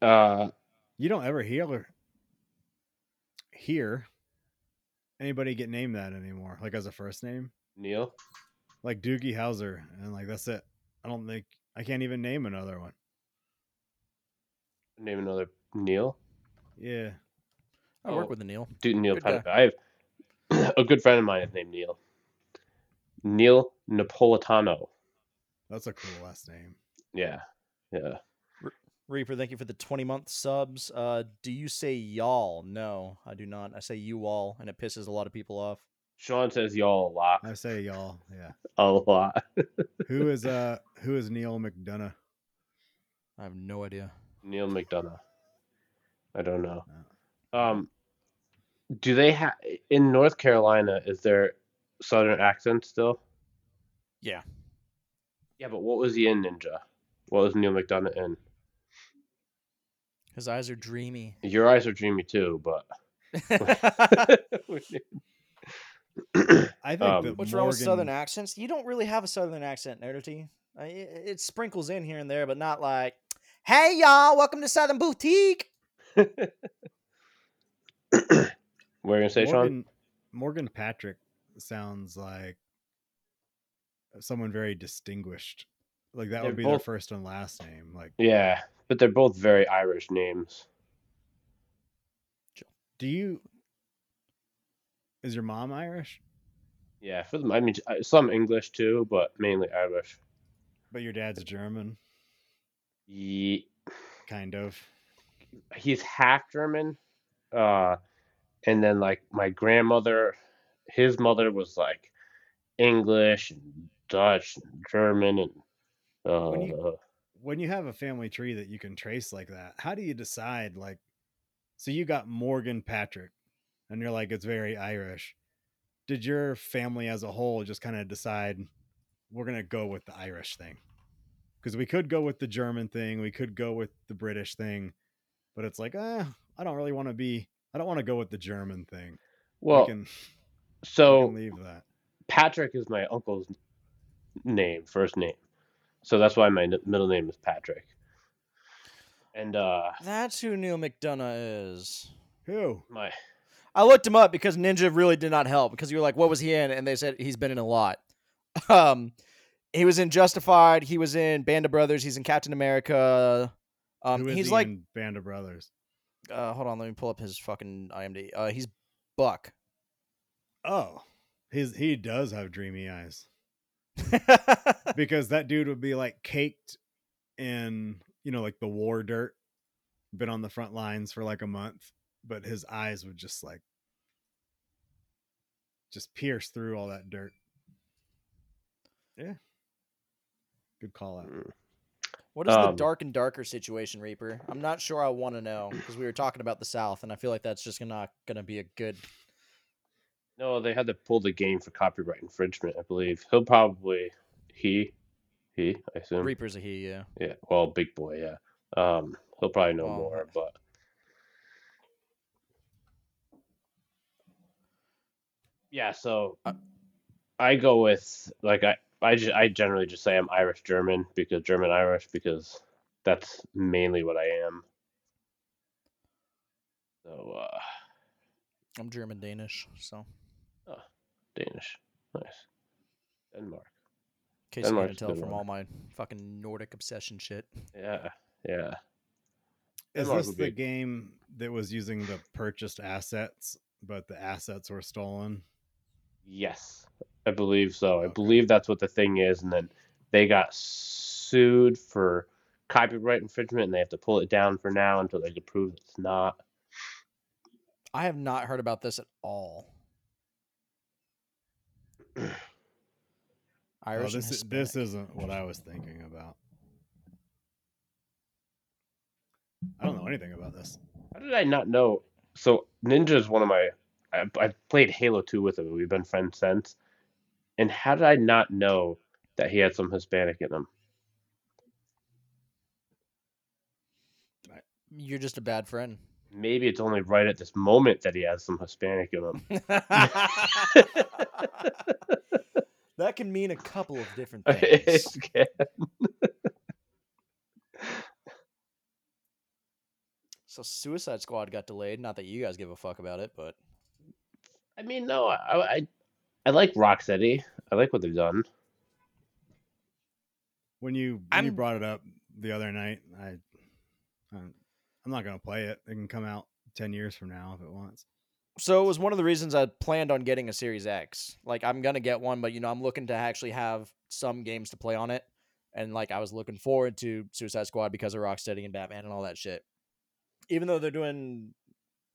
Uh, You don't ever hear hear anybody get named that anymore, like as a first name, Neil. like Doogie Howser, and like that's it. I don't think I can't even name another one. Name another Neil. Yeah. I work Oh. with the Neil. Dude, Neil. Good I have a good friend of mine is named Neil. Neil Napolitano. That's a cool last name. Yeah, yeah. Reaper, thank you for the 20 month subs. Uh, do you say y'all? No, I do not. I say you all, and it pisses a lot of people off. Sean says y'all a lot, I say y'all. Yeah. a lot. Who is uh who is Neal McDonough? I have no idea. Neal McDonough. I don't know. Um, do they have in North Carolina? Is there Southern accent still? Yeah. Yeah, but what was he in Ninja? What was Neal McDonough in? His eyes are dreamy. Your eyes are dreamy too, but I think Um, that What's wrong with southern accents? You don't really have a southern accent, Nerdity. It, it sprinkles in here and there, but not like, "Hey y'all, welcome to Southern Boutique." we're you gonna say Sean. Morgan, Morgan Patrick sounds like someone very distinguished. Like that They're would be their first and last name. Like, Yeah, but they're both very Irish names. do you? Is your mom Irish? Yeah, for them. I mean, uh, some English too, but mainly Irish. But your dad's German, Ye- kind of. he's half German, uh, and then like my grandmother, his mother was like English and Dutch and German and uh, When you- When you have a family tree that you can trace like that, how do you decide? Like, so you got Morgan Patrick, and you're like, it's very Irish. Did your family as a whole just kind of decide we're gonna go with the Irish thing? Because we could go with the German thing, we could go with the British thing, but it's like, ah, I don't really want to be. I don't want to go with the German thing. well, we can, we so that. Patrick is my uncle's name, first name, so that's why my n- middle name is Patrick. And uh, That's who Neal McDonough is. Who? my I looked him up because Ninja really did not help because you were like, "What was he in?" And they said he's been in a lot. Um, he was in Justified. He was in Band of Brothers. He's in Captain America. Um, Who is he's he like, in Band of Brothers? uh, hold on, let me pull up his fucking IMDb. Uh, he's Buck. Oh, his he does have dreamy eyes because that dude would be like caked in you know like the war dirt, been on the front lines for like a month, but his eyes would just like just pierce through all that dirt. Yeah, good call out. mm, What is the Um, dark and darker situation, Reaper? I'm not sure I want to know because we were talking about the South, and I feel like that's just not gonna be a good. No, they had to pull the game for copyright infringement, I believe. He'll probably he he I assume. Reaper's a he, yeah. Yeah, well, big boy, yeah. Um, he'll probably know Well, more, but yeah. So Uh, I go with like I I just I generally just say I'm Irish German because German Irish because that's mainly what I am. So uh, I'm German Danish, so Danish, nice. Denmark, in case you Denmark's couldn't a tell good from one. all my fucking Nordic obsession shit. yeah, yeah. Is Denmark this would the be- game that was using the purchased assets, but the assets were stolen? Yes, I believe so. I Okay. believe that's what the thing is, and then they got sued for copyright infringement, and they have to pull it down for now until they can prove it's not. I have not heard about this at all. Oh, Irish and this is, this isn't what I was thinking about. I don't know anything about this. How did I not know? So Ninja is one of my. I, I played Halo Two with him. We've been friends since. And how did I not know that he had some Hispanic in him? You're just a bad friend. Maybe it's only right at this moment that he has some Hispanic in him. that can mean a couple of different It things. can. so Suicide Squad got delayed. Not that you guys give a fuck about it, but I mean, no, I, I, I like Rocksteady. I like what they've done. When you when you I'm- brought it up the other night, I I'm I'm not gonna play it. It can come out ten years from now if it wants. so it was one of the reasons I planned on getting a Series X. Like I'm gonna get one, but you know I'm looking to actually have some games to play on it, and like I was looking forward to Suicide Squad because of Rocksteady and Batman and all that shit. Even though they're doing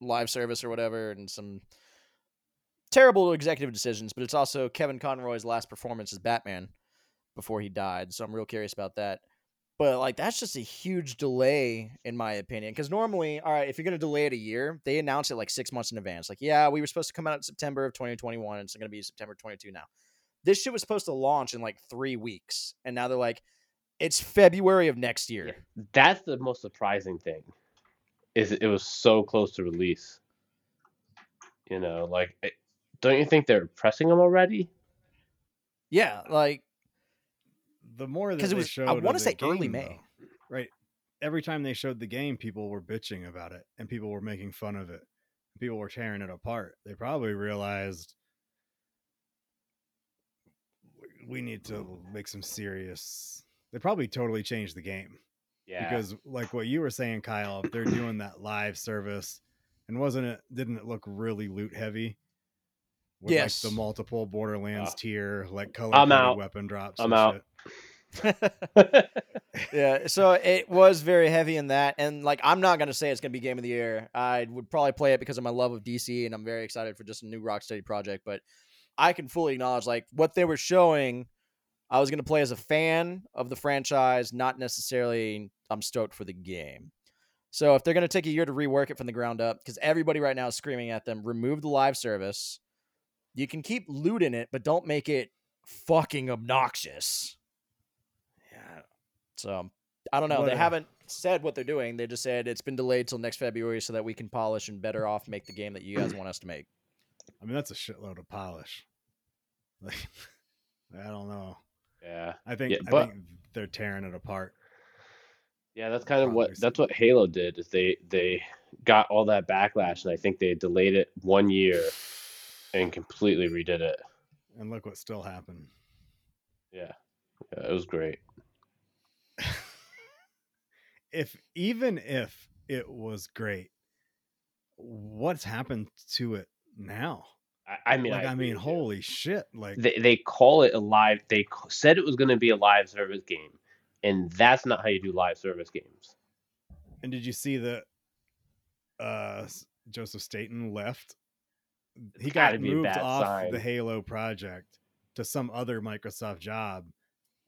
live service or whatever and some terrible executive decisions, but it's also Kevin Conroy's last performance as Batman before he died. So I'm real curious about that. But like that's just a huge delay in my opinion. Because normally, all right, if you're gonna delay it a year, they announce it like six months in advance. Like, yeah, we were supposed to come out in September of 2021. It's gonna be September 22 now. This shit was supposed to launch in like three weeks, and now they're like, it's February of next year. Yeah. That's the most surprising thing. Is it was so close to release. You know, like, it, don't you think they're pressing them already? Yeah, like the more that because it they was showed I want to the say early May. though, right? Every time they showed the game, people were bitching about it, and people were making fun of it. People were tearing it apart. They probably realized "We- we need to make some serious. They probably totally changed the game Yeah. because, like what you were saying, Kyle, if they're doing that live service, and wasn't it? Didn't it look really loot heavy? With Yes. like the multiple Borderlands Ah. tier, like color I'm out. weapon drops. I'm and out. shit. yeah, so it was very heavy in that, and like I'm not gonna say it's gonna be game of the year. I would probably play it because of my love of DC, and I'm very excited for just a new Rocksteady project. But I can fully acknowledge like what they were showing. I was gonna play as a fan of the franchise, not necessarily I'm stoked for the game. So if they're gonna take a year to rework it from the ground up, because everybody right now is screaming at them, remove the live service. You can keep looting it, but don't make it fucking obnoxious. Yeah, So I don't know. What They haven't said what they're doing. They just said it's been delayed till next February so that we can polish and better off make the game that you guys want us to make. I mean that's a shitload of polish. Like, I don't know. yeah. I think Yeah, I think they're tearing it apart. Yeah, that's kind of what that's what Halo did. Is they they got all that backlash, and I think they delayed it one year and completely redid it. And look what still happened. Yeah, yeah it was great. if even if it was great, what's happened to it now? I, I mean, like I, agree mean, holy shit! Like They they call it a live. They said it was going to be a live service game, and that's not how you do live service games. And did you see that uh Joseph Staten left? He got gotta be a moved off sign. the Halo project to some other Microsoft job.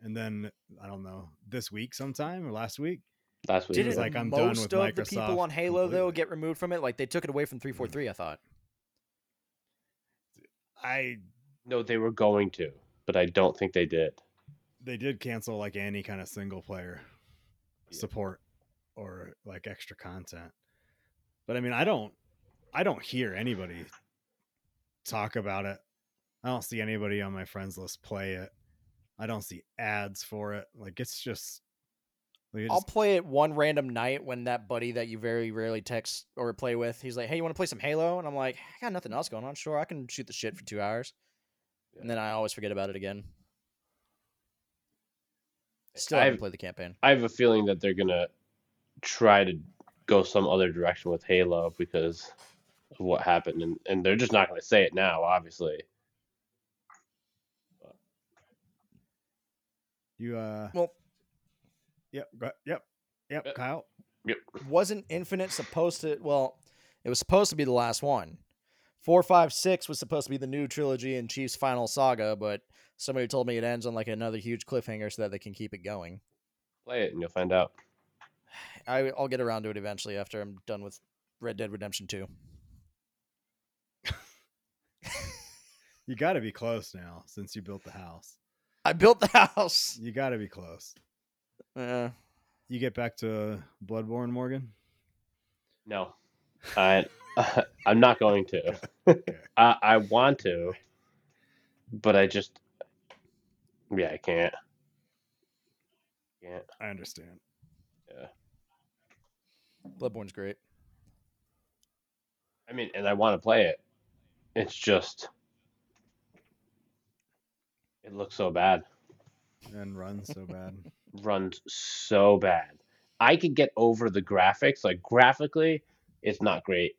And then I don't know, this week sometime or last week. That's what He he was Didn't like, "I'm done most with of the people on Halo though get removed from it? Like they took it away from 343, mm. I thought. I No, they were going to, but I don't think they did. they did cancel like any kind of single player Yeah. support or like extra content. But I mean, I don't I don't hear anybody talk about it. I don't see anybody on my friends list play it. I don't see ads for it. Like it's just like, it I'll just- play it one random night when that buddy that you very rarely text or play with, he's like, "Hey, you want to play some Halo?" And I'm like, "I got nothing else going on. Sure, I can shoot the shit for two hours." And then I always forget about it again. Still haven't I've- played the campaign. I have a feeling that they're gonna try to go some other direction with Halo because of what happened, and, and they're just not gonna say it now, obviously. you uh Well, yep, yep. Yep, Yep. Kyle. Yep. Wasn't Infinite supposed to? Well, it was supposed to be the last one. Four, five, six was supposed to be the new trilogy and Chief's final saga, but somebody told me it ends on like another huge cliffhanger so that they can keep it going. Play it and you'll find out. I, I'll get around to it eventually after I'm done with Red Dead Redemption Two. You got to be close now since you built the house. I built the house. You got to be close. Uh, You get back to Bloodborne, Morgan? No, I I'm not going to. I I want to, but I just yeah I can't. Can't. I understand. Yeah. Bloodborne's great. I mean, and I want to play it. It's just it looks so bad. And runs so bad. runs so bad. I could get over the graphics. Like graphically, it's not great,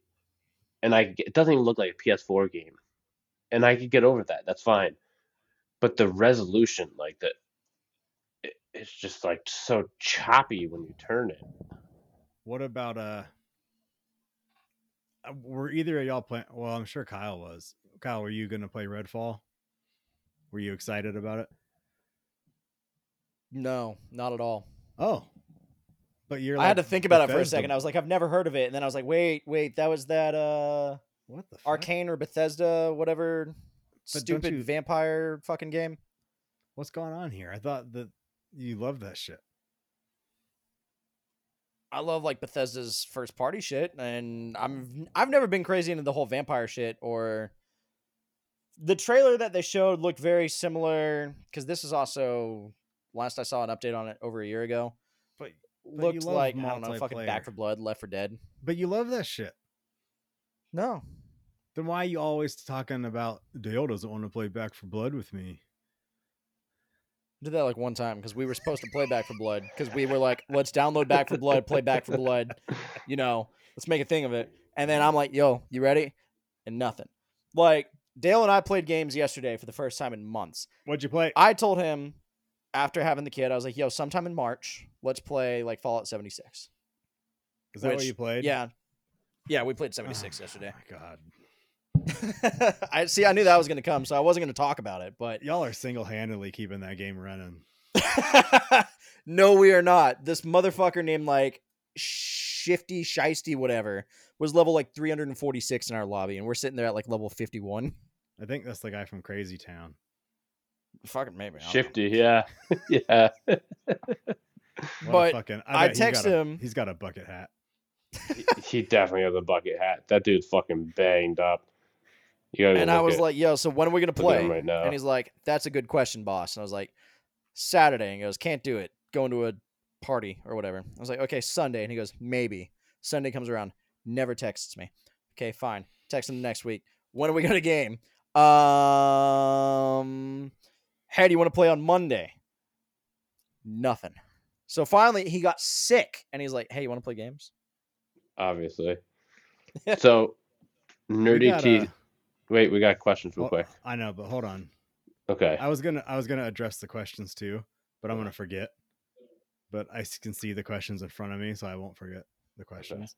and I it doesn't even look like a PS4 game, and I could get over that. That's fine, but the resolution, like the, it, it's just like so choppy when you turn it. What about uh? uh, Were either of y'all playing? Well, I'm sure Kyle was. Kyle, were you gonna play Redfall? Were you excited about it? No, not at all. Oh, but you're. I had to think about it for a second. I was like, I've never heard of it, and then I was like, wait, wait, that was that uh What the fuck? Arcane or Bethesda, whatever don't stupid you- vampire fucking game. What's going on here? I thought that you loved that shit. I love like Bethesda's first party shit, and I'm I've never been crazy into the whole vampire shit or the trailer that they showed looked very similar because this is also last I saw an update on it over a year ago. But you Looked like I don't know, fucking Back for Blood, Left for Dead. but you love that shit. No, Then why are you always talking about Dale doesn't want to play Back for Blood with me? Did that like one time because we were supposed to play Back for Blood because we were like, let's download Back for Blood, play Back for Blood, you know, let's make a thing of it. And then I'm like, yo, you ready? And nothing. Like Dale and I played games yesterday for the first time in months. What'd you play? I told him after having the kid, I was like, yo, sometime in March, let's play like Fallout 76. Is that what you played? Yeah. Yeah, we played Oh, 76 yesterday. My God, I see I knew that was gonna come, so I wasn't gonna talk about it, but y'all are single handedly keeping that game running. no, we are not. This motherfucker named like Shifty Shiesty, whatever, was level like 346 in our lobby, and we're sitting there at like level 51. I think that's the guy from Crazy Town. Fucking maybe. I don't know. Shifty, yeah, yeah. But fucking, I bet he got text a- him- He's got a bucket hat. He- he definitely has a bucket hat. That dude's fucking banged up. You And I was at- like, yo, so when are we gonna play? right now. And he's like, that's a good question, boss. And I was like, Saturday. And he goes, can't do it. Going to a party or whatever. I was like, okay, Sunday. And he goes, maybe. Sunday comes around, never texts me. Okay, fine. Text him next week. When are we going to game? Um, hey, do you want to play on Monday? Nothing. So finally, he got sick, and he's like, "Hey, you want to play games?" obviously. so, nerdy got, T. uh, Wait, we got questions real well, quick. I know, but hold on. Okay. I was gonna I was gonna address the questions too, but I'm gonna forget. But I can see the questions in front of me, so I won't forget the questions.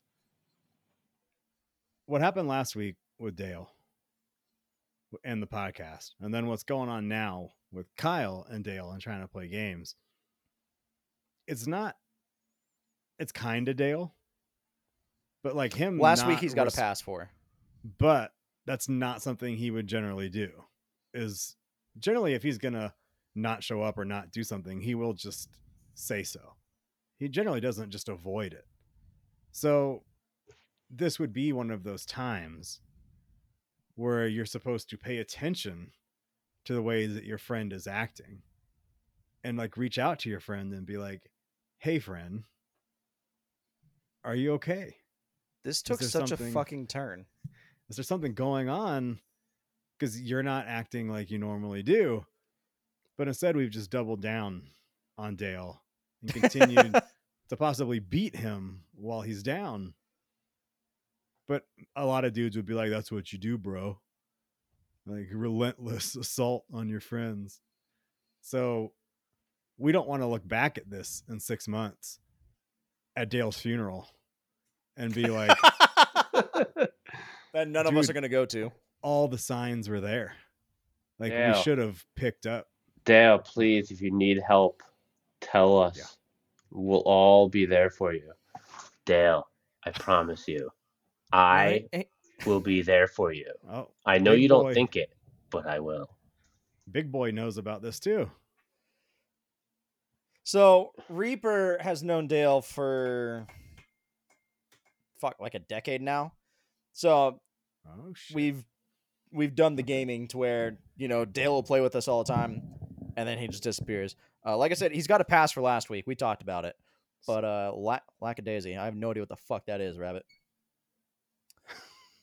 What happened last week with Dale and the podcast, and then what's going on now with Kyle and Dale and trying to play games? It's not. It's kind of Dale, but like him. Last week, he's got res- a pass for. but that's not something he would generally do is generally if he's gonna not show up or not do something he will just say so he generally doesn't just avoid it so this would be one of those times where you're supposed to pay attention to the way that your friend is acting and like reach out to your friend and be like hey friend. Are you okay? This took such a fucking turn. is there something going on? Because you're not acting like you normally do but instead we've just doubled down on dale and continued to possibly beat him while he's down but a lot of dudes would be like that's what you do bro like relentless assault on your friends so we don't want to look back at this in six months at dale's funeral and be like that none of us are gonna go to. all the signs were there. Like Yeah. we should have picked up. Dale, please, if you need help, tell us. Yeah. We'll all be there for you. Dale, I promise you, I Right? will be there for you. Oh, I know you don't boy. think it, but I will. Big Boy knows about this too. So Reaper has known Dale for fuck like a decade now. So Oh shit. we've we've done the gaming to where you know Dale will play with us all the time, and then he just disappears. Uh, like I said, he's got a pass for last week. We talked about it, but uh, la- lackadaisy, I have no idea what the fuck that is, Rabbit.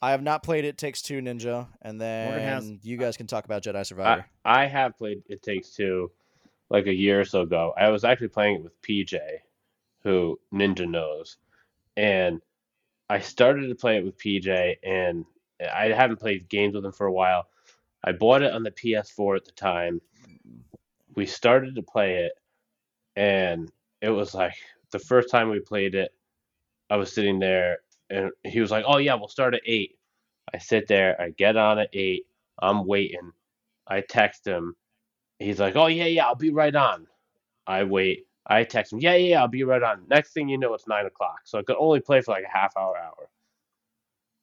I have not played It Takes Two Ninja, and then has- you guys can talk about Jedi I, Survivor. I have played It Takes Two like a year or so ago. I was actually playing it with PJ, who Ninja knows. And I started to play it with PJ, and I haven't played games with him for a while. I bought it on the PS4 at the time. We started to play it, and it was like the first time we played it, I was sitting there, and he was like, "Oh yeah, we'll start at 8. I sit there, I get on at eight, I'm waiting. I text him. He's like, "Oh yeah, yeah, I'll be right on." I wait. I text him, "Yeah, yeah, I'll be right on." Next thing you know, it's nine o'clock, so I could only play for like a half hour, hour.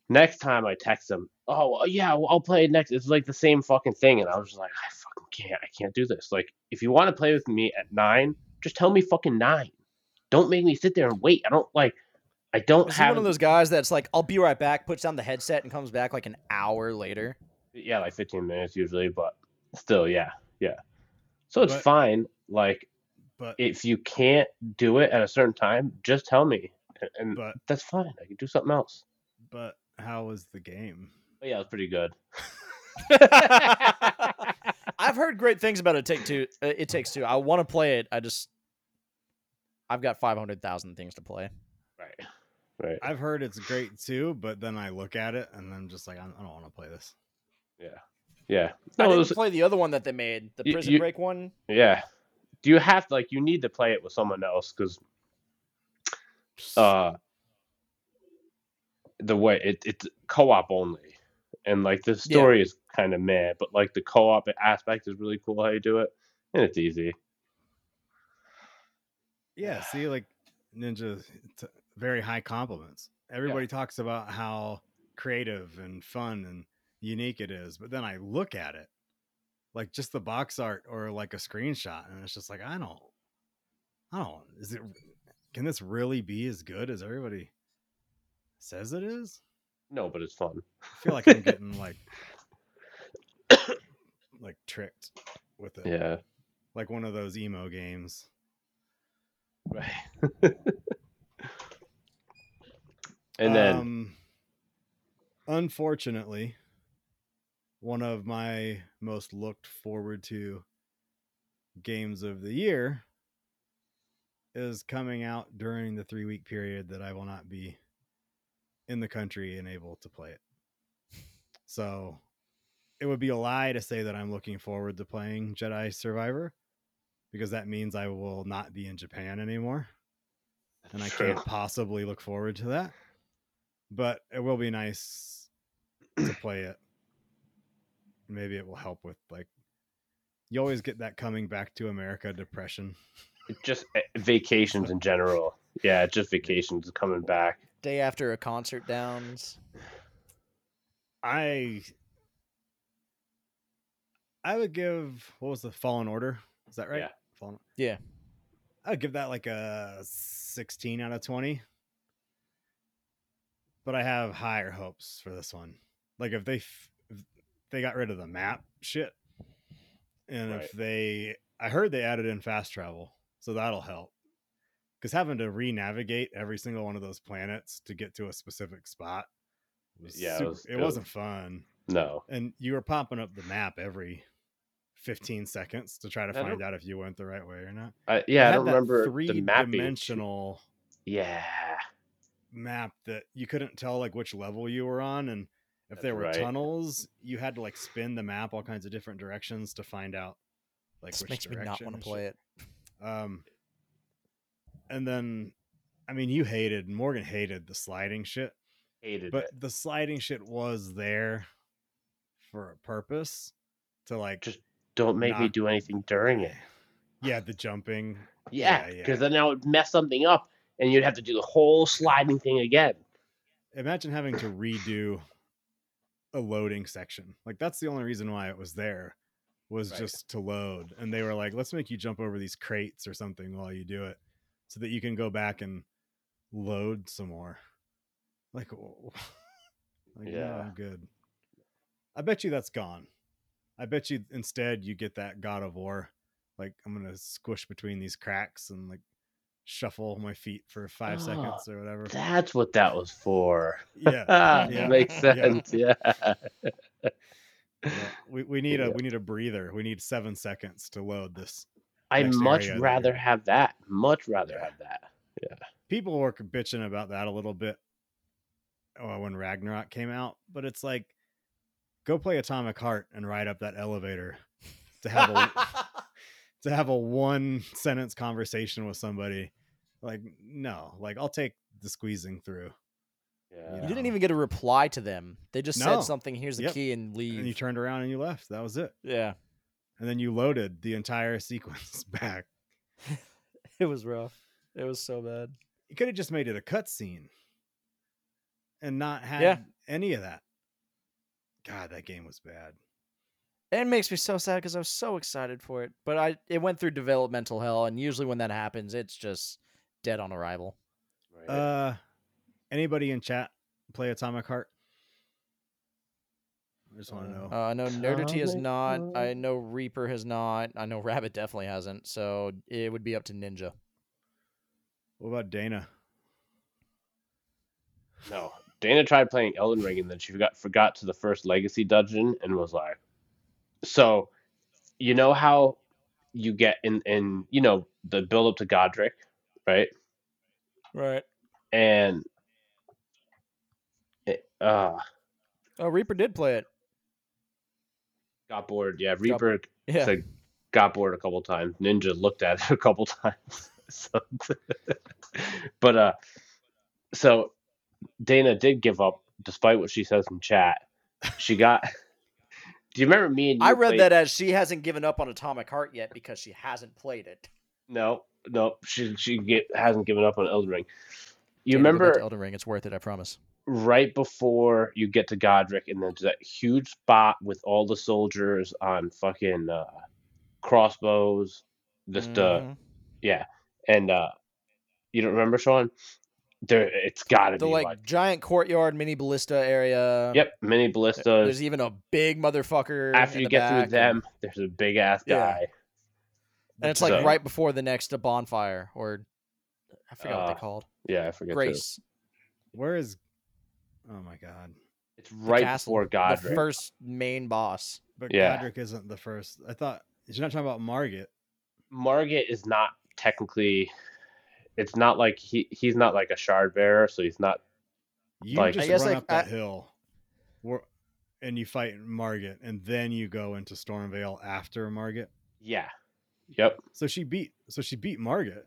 Next time I text him, "Oh yeah, well, I'll play next." It's like the same fucking thing, and I was just like, "I fucking can't. I can't do this." Like, if you want to play with me at nine, just tell me fucking nine. Don't make me sit there and wait. I don't like. I don't Is have one of those guys that's like, I'll be right back, puts down the headset, and comes back like an hour later? yeah, like 15 minutes usually, but still, yeah, yeah. So it's But- fine. Like, But if you can't do it at a certain time, just tell me, and, and but that's fine. I can do something else. but how was the game? But yeah, it was pretty good. I've heard great things about it. Take two. Uh, it takes two. I want to play it. I just, I've got five hundred thousand things to play. Right, right. I've heard it's great too, but then I look at it and I'm just like, I I don't want to play this. Yeah, yeah. I No, it didn't was, play the other one that they made, the You- Prison you- Break one. yeah. Do you have to, like you need to play it with someone else because uh the way it, it's co-op only and like the story is kind of mad but like the co-op aspect is really cool how you do it and it's easy Yeah, see, like Ninja, t- very high compliments. Everybody talks about how creative and fun and unique it is, but then I look at it, like just the box art or like a screenshot, and it's just like I don't, I don't. Is it? Can this really be as good as everybody says it is? no but it's fun I feel like I'm getting like, like tricked with it, yeah like one of those emo games. right and then Um, unfortunately, one of my most looked forward to games of the year is coming out during the three week period that I will not be in the country and able to play it. So it would be a lie to say that I'm looking forward to playing Jedi Survivor because that means I will not be in Japan anymore and I can't possibly look forward to that. But it will be nice to play it. Maybe it will help with like you always get that coming back to America depression. just uh, vacations in general yeah just vacations coming back Day after a concert downs. I I would give what was the Fallen Order? Is that right? Yeah. Fallen, Yeah. I would give that like a 16 out of 20. But I have higher hopes for this one. Like if they f- if they got rid of the map shit and Right. if they I heard they added in fast travel, so that'll help. Cuz having to re-navigate every single one of those planets to get to a specific spot was Yeah, it super- it was- wasn't fun no and you were popping up the map every 15 seconds to try to I find out if you went the right way or not. I, yeah i had don't remember the three map being too- dimensional yeah map that you couldn't tell like which level you were on and if That's there were right. tunnels, you had to like spin the map all kinds of different directions to find out like This which makes me not want to play it. Um and then I mean you hated Morgan hated the sliding shit, hated but it the sliding shit was there for a purpose to like Just don't make me do anything during it Yeah, the jumping. Yeah, Yeah, because yeah. then I would mess something up, and you'd have to do the whole sliding thing again. Imagine having to redo a loading section. Like that's the only reason why it was there was Right. just to load. And they were like, let's make you jump over these crates or something while you do it so that you can go back and load some more. Like, like Yeah. I'm good. I bet you that's gone. I bet you instead you get that God of War. Like I'm gonna squish between these cracks and like shuffle my feet for five Oh, seconds or whatever. That's what that was for. Yeah. Ah, Yeah. makes sense. Yeah. Yeah, we, we need a we need a breather. We need seven seconds to load this. I'd much rather you're- have that. Much rather have that. Yeah. People were bitching about that a little bit uh, when Ragnarok came out, but it's like, go play Atomic Heart and ride up that elevator to have a to have a one sentence conversation with somebody. Like, no, like I'll take the squeezing through. Yeah. You Yeah. didn't even get a reply to them. They just No. said something. Here's the Yep. key and leave. And you turned around and you left. That was it. yeah, And then you loaded the entire sequence back. it was rough. It was so bad. You could have just made it a cutscene and not had Yeah. any of that. God, that game was bad. And it makes me so sad because I was so excited for it. But I it went through developmental hell, and usually when that happens, it's just dead on arrival. Right. Uh, anybody in chat play Atomic Heart? I just want to know. Uh, I know Nerdity has Atomic not. I know Reaper has not. I know Rabbit definitely hasn't. So it would be up to Ninja. what about Dana? No, Dana tried playing Elden Ring and then she forgot forgot to the first Legacy dungeon and was like, "So, you know how you get in in you know the build up to Godrick, right? Right. And it, uh, Oh, Reaper did play it. got bored. Yeah, Reaper Yeah. said got bored a couple times. Ninja looked at it a couple times. so, but uh, so Dana did give up despite what she says in chat. She got. Do you remember me and you I read played- that as she hasn't given up on Atomic Heart yet because she hasn't played it. No, no, she she get, hasn't given up on Elden Ring. You back remember Elden Ring? It's worth it. I promise. right before you get to Godrick, and there's that huge spot with all the soldiers on fucking uh, crossbows. Just uh, Mhm. yeah, and uh, you don't remember Sean? There, it's got to the be like, like, giant courtyard mini ballista area. yep, mini ballistas. There's even a big motherfucker. After you get back, through them, there's a big ass Yeah. Guy. and it's like So- right before the next uh, bonfire, or I forgot what Uh, they called. Yeah, I forget. too. Grace, Where is? Oh my God! It's the right castle, before the first main boss. But Yeah. Godrick isn't the first. I thought you're not talking about Margit. Margit is not technically. It's not like he he's not like a shard bearer, so he's not. You Like- just I guess, run like, up that I- hill, where- and you fight Margit, and then you go into Stormveil after Margit. Yeah. Yep. So she beat. So she beat Margit.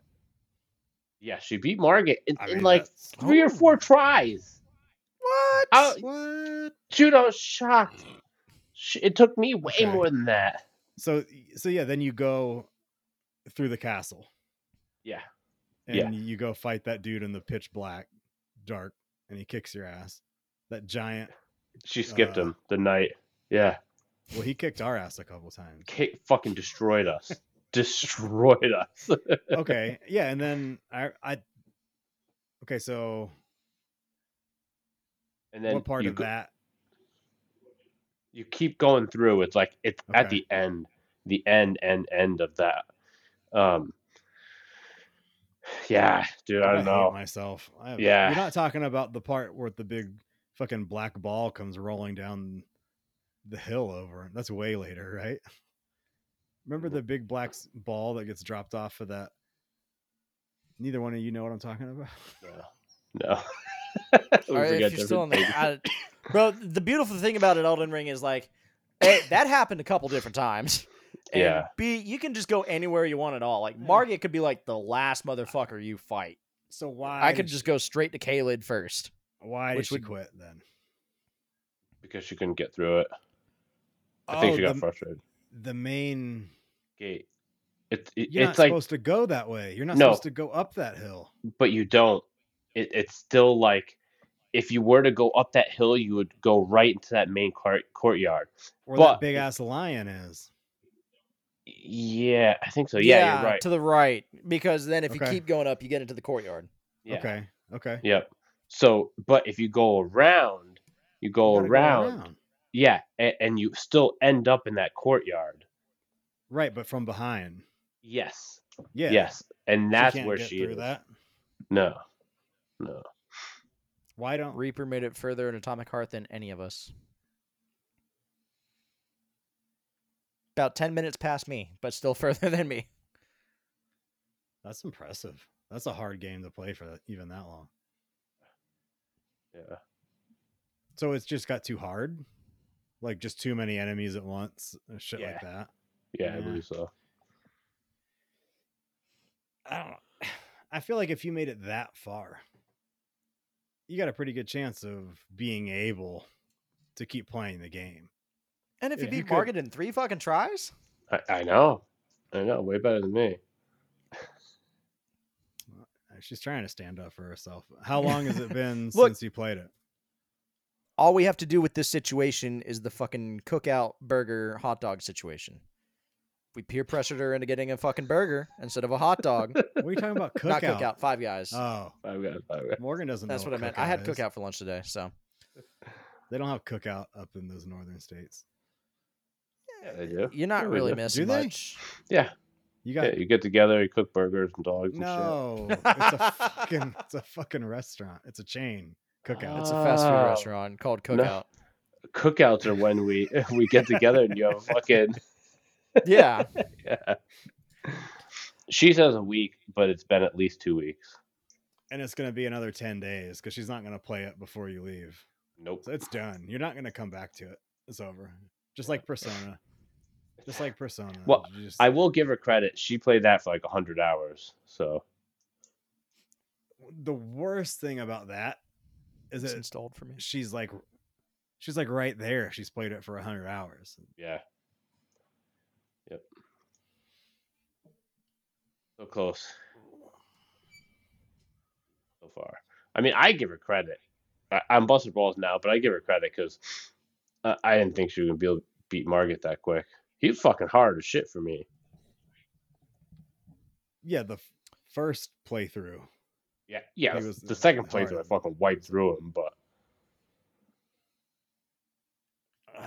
Yeah, she beat Margit in, I in like that's- three or four tries. What? I- What? Dude, I was shocked. Sh- It took me way Okay. more than that. So so yeah, then you go through the castle, Yeah. and Yeah. you go fight that dude in the pitch black, dark, and he kicks your ass. That giant. She skipped Uh. him the night. Yeah. Well, he kicked our ass a couple times. Ki fucking destroyed us. destroyed us. okay yeah and then i i okay so and then what part of go- that you keep going through. It's like it's at the end, the end, end, end of that. Um. Yeah, dude, I I don't hate know. myself I, Yeah. you're not talking about the part where the big fucking black ball comes rolling down the hill over that's way later right remember the big black ball that gets dropped off of that neither one of you know what i'm talking about No. no. We All right, if you're still in the. I, bro, the beautiful thing about an Elden Ring is like, A, that happened a couple different times. And Yeah. B, you can just go anywhere you want at all. Like Margit could be like the last motherfucker you fight. so why I could just she- go straight to Caelid first. why did which she would- quit then because she couldn't get through it. I think Oh, she got the, frustrated. The main Gate. It, it, you're it's not like, supposed to go that way you're not No. supposed to go up that hill but you don't. It, it's still like, if you were to go up that hill, you would go right into that main court, courtyard. where But- that big ass lion is Yeah, I think so. Yeah, you're right. To the right. Because then if you keep going up, you get into the courtyard. Yeah. okay okay Yep. So, but if you go around, you go You gotta go around, yeah, and, and you still end up in that courtyard. right but from behind Yes. yeah Yes. And She that's can't where get she through is. that No. No. why don't Reaper made it further in Atomic Heart than any of us. About 10 minutes past me, but still further than me. That's impressive. That's a hard game to play for even that long. Yeah. So it's just got too hard, like just too many enemies at once, or shit like that. Yeah, I believe so. I don't know. I feel like if you made it that far, you got a pretty good chance of being able to keep playing the game. And if you If you beat could- in three fucking tries, I, I know. I know. Way better than me. She's trying to stand up for herself. How long has it been Look- since you played it? All we have to do with this situation is the fucking cookout burger hot dog situation. We peer pressured her into getting a fucking burger instead of a hot dog. What are you talking about? Cookout. Not cookout, five guys. Oh, I've got, I've Morgan doesn't. That's know what I meant. I had is. cookout for lunch today, so They don't have cookout up in those northern states. Yeah, they do. you're not Yeah, really do. missing Do they? much. Yeah. You yeah. You get together, you cook burgers and dogs and no. it's a fucking. It's a fucking restaurant. It's a chain cookout. It's a fast food Oh. restaurant called Cookout. shit. Cookouts are when we we get together and you have a fucking. Yeah, Yeah. She says a week, but it's been at least two weeks. and it's gonna be another ten days because she's not gonna play it before you leave. Nope. So it's done. You're not gonna come back to it. It's over. Just like Persona. Just like Persona. Well, You just- I will give her credit. She played that for like hundred hours. So the worst thing about that is it's that installed for me. she's like she's like right there. She's played it for a hundred hours. yeah. Yep. So close. So far. I mean, I give her credit. I, I'm busted balls now, but I give her credit because uh, I didn't think she was gonna be able to beat Margaret that quick. He was fucking hard as shit for me. Yeah, the f- first playthrough. Yeah, yeah. He the- was the second hard. playthrough, I fucking wiped through him, but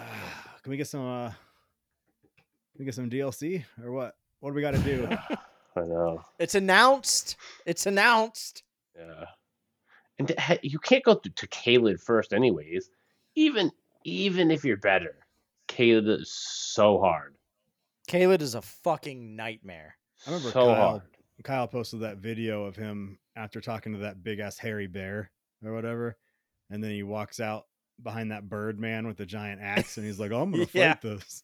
can we get some uh can we get some DLC or what? What do we gotta do? I know. It's announced. It's announced. Yeah. And th- he- you can't go to, to Caelid first, anyways. Even even if you're better, Caelid is so hard. Caelid is a fucking nightmare. I remember so Kyle hard. Kyle posted that video of him after talking to that big ass hairy bear or whatever. And then he walks out behind that bird man with the giant axe and he's like, Oh, I'm gonna Yeah. fight this.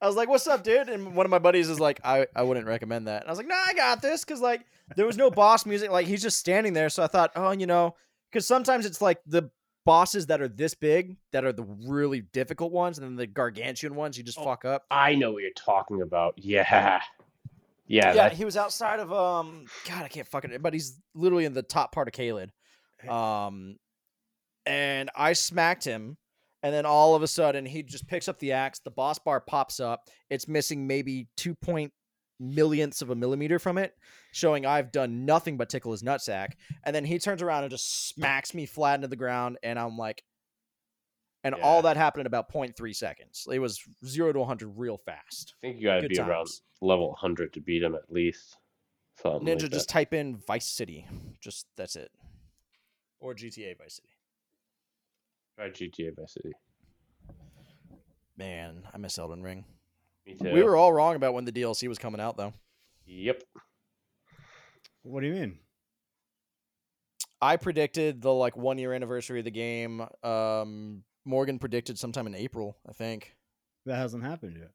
I was like, "What's up, dude?" And one of my buddies is like, "I, I wouldn't recommend that." And I was like, "No, I got this," because like there was no boss music. Like he's just standing there. So I thought, oh, you know, because sometimes it's like the bosses that are this big that are the really difficult ones, and then the gargantuan ones you just Oh, fuck up. I know what you're talking about. Yeah. Yeah. Yeah, that- he was outside of um. God, I can't fucking. But he's literally in the top part of Caelid. Um, and I smacked him, and then all of a sudden he just picks up the axe. The boss bar pops up. It's missing maybe two point millionths of a millimeter from it, showing I've done nothing but tickle his nutsack. And then he turns around and just smacks me flat into the ground, and I'm like. And Yeah. all that happened in about 0.3 seconds. It was zero to 100 real fast. I think you got to Good be around times. Level 100 to beat him at least. Something Ninja, like just that. type in Vice City. Just that's it. Or GTA Vice City. try GTA Vice City. Man, I miss Elden Ring. Me too. We were all wrong about when the DLC was coming out, though. Yep. What do you mean? I predicted the like one year anniversary of the game. Um, Morgan predicted sometime in April, I think. That hasn't happened yet.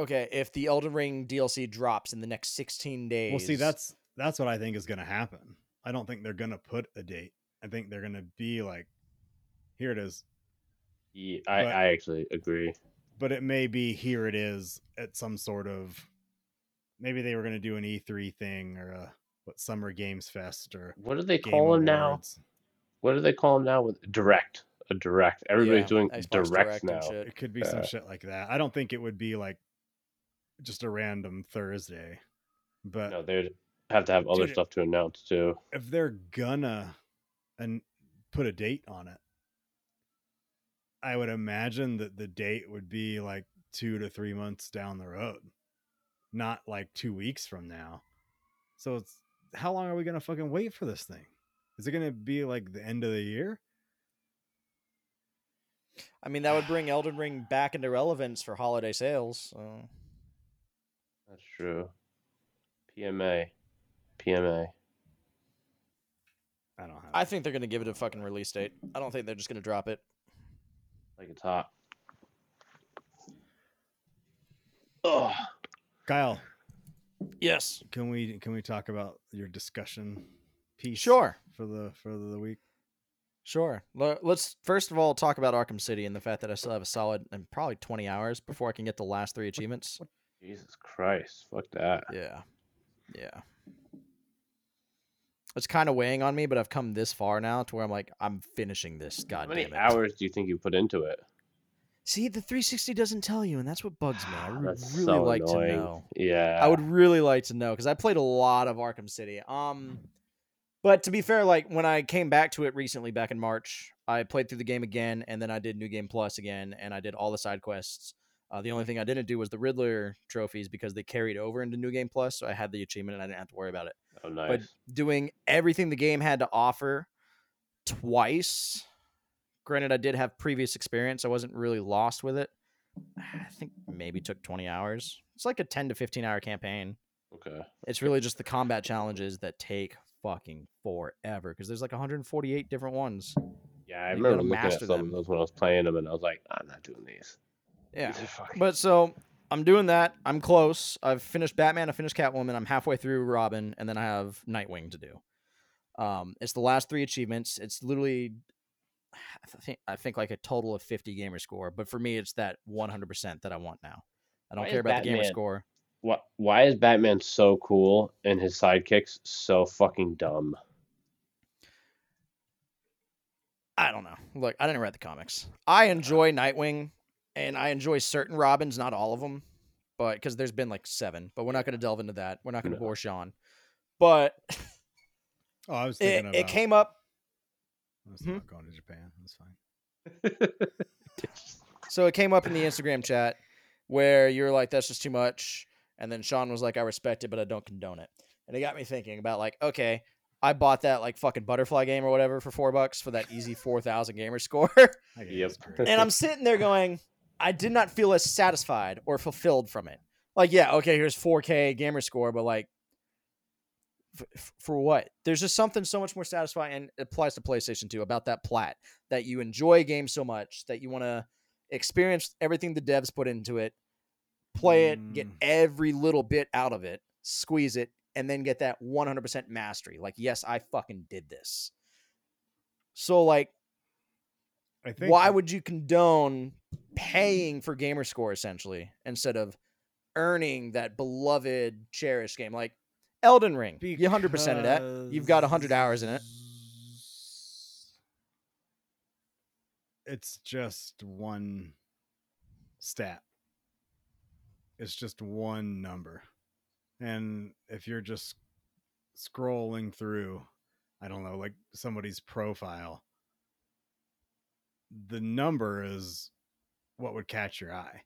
Okay, if the Elden Ring DLC drops in the next 16 days. Well, see, that's that's what I think is gonna happen. I don't think they're gonna put a date. I think they're gonna be like, here it is. Yeah, I, But- I actually agree. But it may be here it is at some sort of maybe they were gonna do an E3 thing or a what Summer Games Fest or What do they Game call them now? What do they call them now? With direct, a direct. Everybody's Yeah, doing Xbox direct, Direct now. It could be some Uh, shit like that. I don't think it would be like just a random Thursday. But No, they'd have to have other Dude, stuff to announce too. if they're gonna and put a date on it, I would imagine that the date would be like two to three months down the road, not like two weeks from now. So it's how long are we gonna fucking wait for this thing? Is it gonna be like the end of the year? I mean, that would bring Elden Ring back into relevance for holiday sales. So. That's true. PMA, PMA. I don't have. I think they're going to give it a fucking release date. I don't think they're just going to drop it. Like it's hot. Oh, Kyle, Yes. Can we can we talk about your discussion piece? Sure. For the for the week. Sure. Le- Let's first of all talk about Arkham City and the fact that I still have a solid and probably 20 hours before I can get the last three achievements. Jesus Christ, fuck that. Yeah. Yeah. It's kind of weighing on me, but I've come this far now to where I'm like, I'm finishing this. Goddamn. How many hours do you think you put into it? See, the 360 doesn't tell you, and that's what bugs me. I would really so like annoying. to know. Yeah. I would really like to know because I played a lot of Arkham City. Um, but to be fair, like when I came back to it recently, back in March, I played through the game again, and then I did New Game Plus again, and I did all the side quests. Uh, the only thing I didn't do was the Riddler trophies because they carried over into New Game Plus, so I had the achievement and I didn't have to worry about it. Oh, nice! But doing everything the game had to offer twice. Granted, I did have previous experience. I wasn't really lost with it. I think maybe took 20 hours. It's like a 10 to 15 hour campaign. Okay. It's really just the combat challenges that take fucking forever because there's like 148 different ones. Yeah, I You remember looking at some them. of those when I was playing them, and I was like, I'm not doing these. Yeah. These are fucking- But so I'm doing that. I'm close. I've finished Batman. I finished Catwoman. I'm halfway through Robin, and then I have Nightwing to do. Um, it's the last three achievements. It's literally, I think, I think like a total of 50 gamer score. But for me, it's that 100% that I want now. I don't Why care is about the gamer score. Why, why is Batman so cool and his sidekicks so fucking dumb? I don't know. Look, I didn't read the comics. I enjoy Nightwing, and I enjoy certain Robins, not all of them, but because there's been like seven. But we're not going to delve into that. We're not going to No. bore Sean. But Oh, I was it, thinking about it came up. I was Hmm? thinking going to Japan. That's fine. So it came up in the Instagram chat where you're like, "That's just too much," and then Sean was like, "I respect it, but I don't condone it." And it got me thinking about like, okay, I bought that like fucking butterfly game or whatever for four bucks for that easy four thousand gamer score. I Yep. and I'm sitting there going, I did not feel as satisfied or fulfilled from it. Like, yeah, okay, here's 4K gamer score, but like, f- for what? There's just something so much more satisfying, and it applies to PlayStation 2 about that plat that you enjoy a game so much that you want to experience everything the devs put into it, play it, get Mm. every little bit out of it, squeeze it, and then get that 100% mastery. Like, yes, I fucking did this. So, like, I think why would you condone Mm. paying for gamer score essentially instead of earning that beloved cherished game like Elden Ring? You 100% of that. You've got 100 hours in it. It's just one stat. It's just one number. And if you're just scrolling through, I don't know, like somebody's profile, the number is what would catch your eye.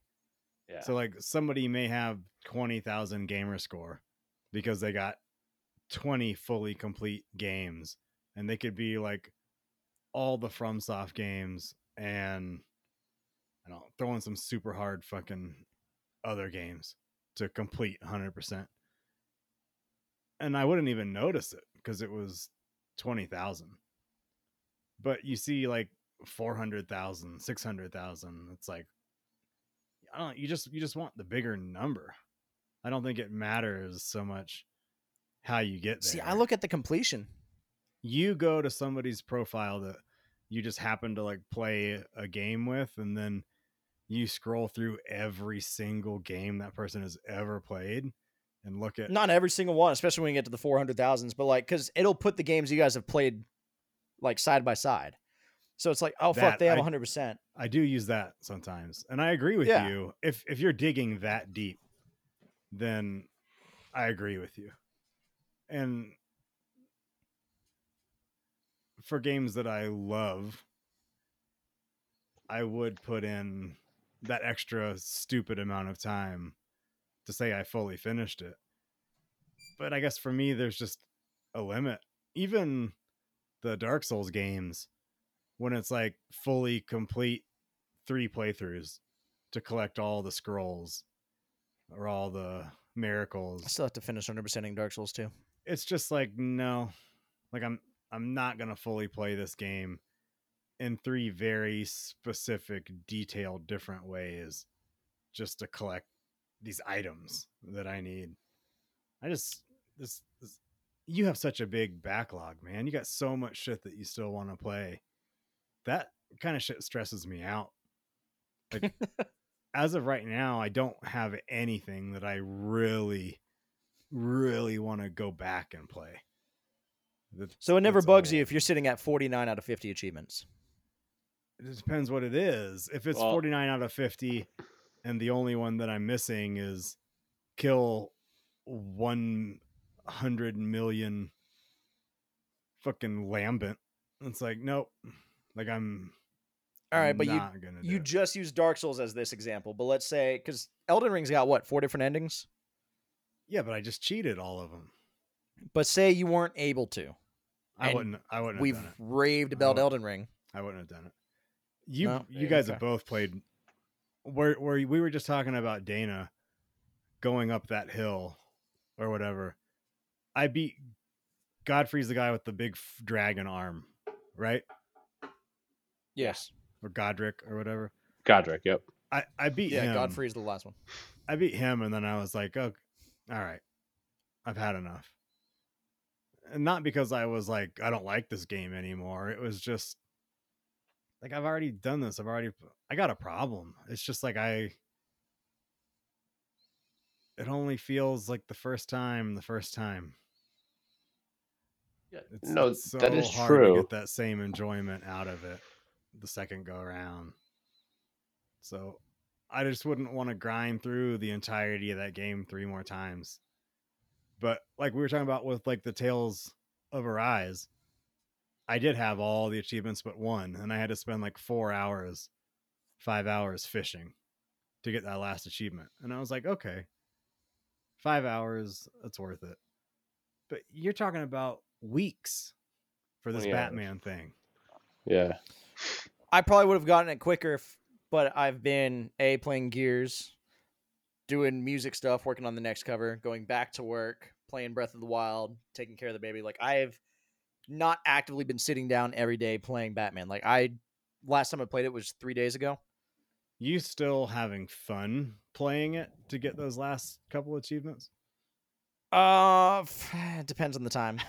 Yeah. So like somebody may have 20,000 gamer score because they got 20 fully complete games and they could be like all the FromSoft games and I don't know, throw in some super hard fucking other games to complete 100%. And I wouldn't even notice it because it was 20,000. But you see like 400,000, 600,000, it's like I don't you just you just want the bigger number. I don't think it matters so much how you get there. See, I look at the completion. you go to somebody's profile that you just happen to like play a game with and then you scroll through every single game that person has ever played and look at Not every single one, especially when you get to the 400,000s, but like cuz it'll put the games you guys have played like side by side. So it's like, oh fuck, they have 100%. I do use that sometimes. And I agree with Yeah. you. If if you're digging that deep, then I agree with you. And for games that I love, I would put in that extra stupid amount of time to say I fully finished it. But I guess for me there's just a limit. Even the Dark Souls games when it's like fully complete three playthroughs to collect all the scrolls or all the miracles. I still have to finish 100%ing Dark Souls 2. It's just like no. Like I'm I'm not going to fully play this game in three very specific detailed different ways just to collect these items that I need. I just this, this you have such a big backlog, man. You got so much shit that you still want to play. That kind of shit stresses me out. Like as of right now, I don't have anything that I really, really want to go back and play. That- So it never that's bugs you if you're sitting at 49 out of 50 achievements. It depends what it is. If it's Well- 49 out of 50 and the only one that I'm missing is kill 100 million fucking lambent, it's like, nope. Like I'm All right, but you gonna you it. just use Dark Souls as this example, but let's say because Elden Ring's got what four different endings, Yeah, but I just cheated all of them. but say you weren't able to. I wouldn't I wouldn't We've have done it. raved about Elden Ring. I wouldn't have done it. You No? you guys okay. have both played where where we were just talking about Dana going up that hill or whatever. I beat Godfrey's the guy with the big f- dragon arm, right? Yes. Or Godrick or whatever. Godrick, yep. I I beat him. Yeah, him. Godfrey's the last one. I beat him and then I was like, "Oh, all right. I've had enough." And not because I was like I don't like this game anymore. It was just like I've already done this. I've already I got a problem. It's just like I it only feels like the first time, the first time. It's, no, it's so that is hard true. to get that same enjoyment out of it the second go around. So I just wouldn't want to grind through the entirety of that game three more times. But like we were talking about with like the Tales of Arise, I did have all the achievements but one, and I had to spend like four hours, five hours fishing to get that last achievement. And I was like, okay, five hours, that's worth it. But you're talking about weeks for this 20. Batman thing. Yeah. I probably would have gotten it quicker, if, but I've been a playing Gears, doing music stuff, working on the next cover, going back to work, playing Breath of the Wild, taking care of the baby. Like I have not actively been sitting down every day playing Batman. Like I last time I played it was three days ago. You still having fun playing it to get those last couple achievements? Uh, it depends on the time.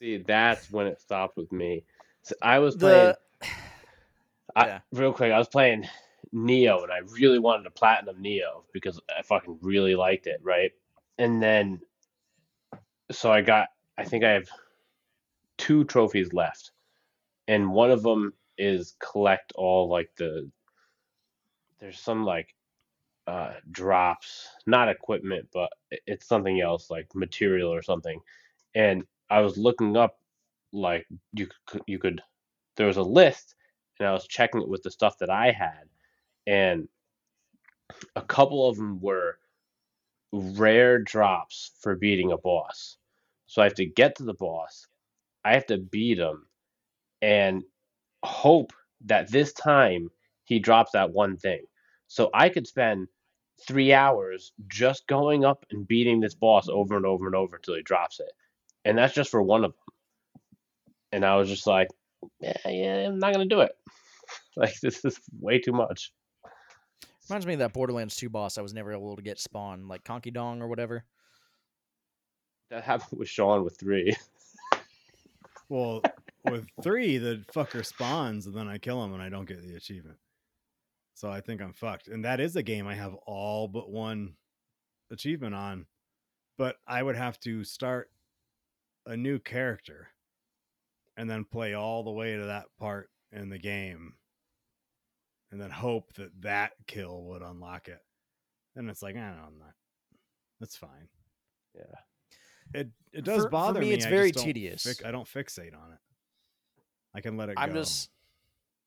See, that's when it stopped with me. So I was playing. The I, yeah. Real quick, I was playing Nioh, and I really wanted a platinum Nioh because I fucking really liked it, right? And then, so I got. I think I have two trophies left, and one of them is collect all like the. There's some like uh, drops, not equipment, but it's something else like material or something. And I was looking up, like you could, you could, there was a list, and I was checking it with the stuff that I had, and a couple of them were rare drops for beating a boss. So I have to get to the boss, I have to beat him, and hope that this time he drops that one thing. So I could spend three hours just going up and beating this boss over and over and over until he drops it. And that's just for one of them. And I was just like, yeah, yeah I'm not going to do it. like, this is way too much. Reminds me of that Borderlands 2 boss I was never able to get spawn, like Conky Dong or whatever. That happened with Sean with three. Well, with three, the fucker spawns and then I kill him and I don't get the achievement. So I think I'm fucked. And that is a game I have all but one achievement on. But I would have to start a new character and then play all the way to that part in the game and then hope that that kill would unlock it. And it's like, I don't know, I'm not. That's fine. Yeah. It it does For- for bother me, me. it's I very tedious. Fic- I don't fixate on it. I can let it I'm go. just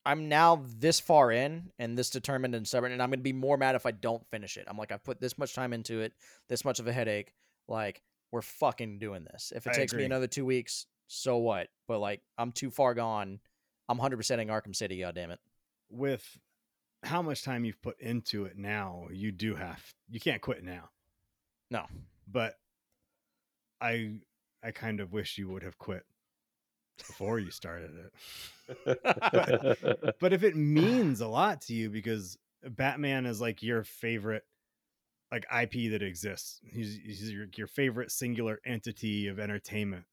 I'm now this far in and this determined and stubborn, and I'm gonna be more mad if I don't finish it. I'm like, I've put this much time into it, this much of a headache. Like, we're fucking doing this. If it I takes me another two weeks, so what? But like, I'm too far gone. I'm 100 percenting Arkham City. God damn it. with how much time you've put into it now, you do have you can't quit now. No. But I I kind of wish you would have quit before you started it. But if it means a lot to you because Batman is like your favorite like IP that exists. He's, he's your, your favorite singular entity of entertainment.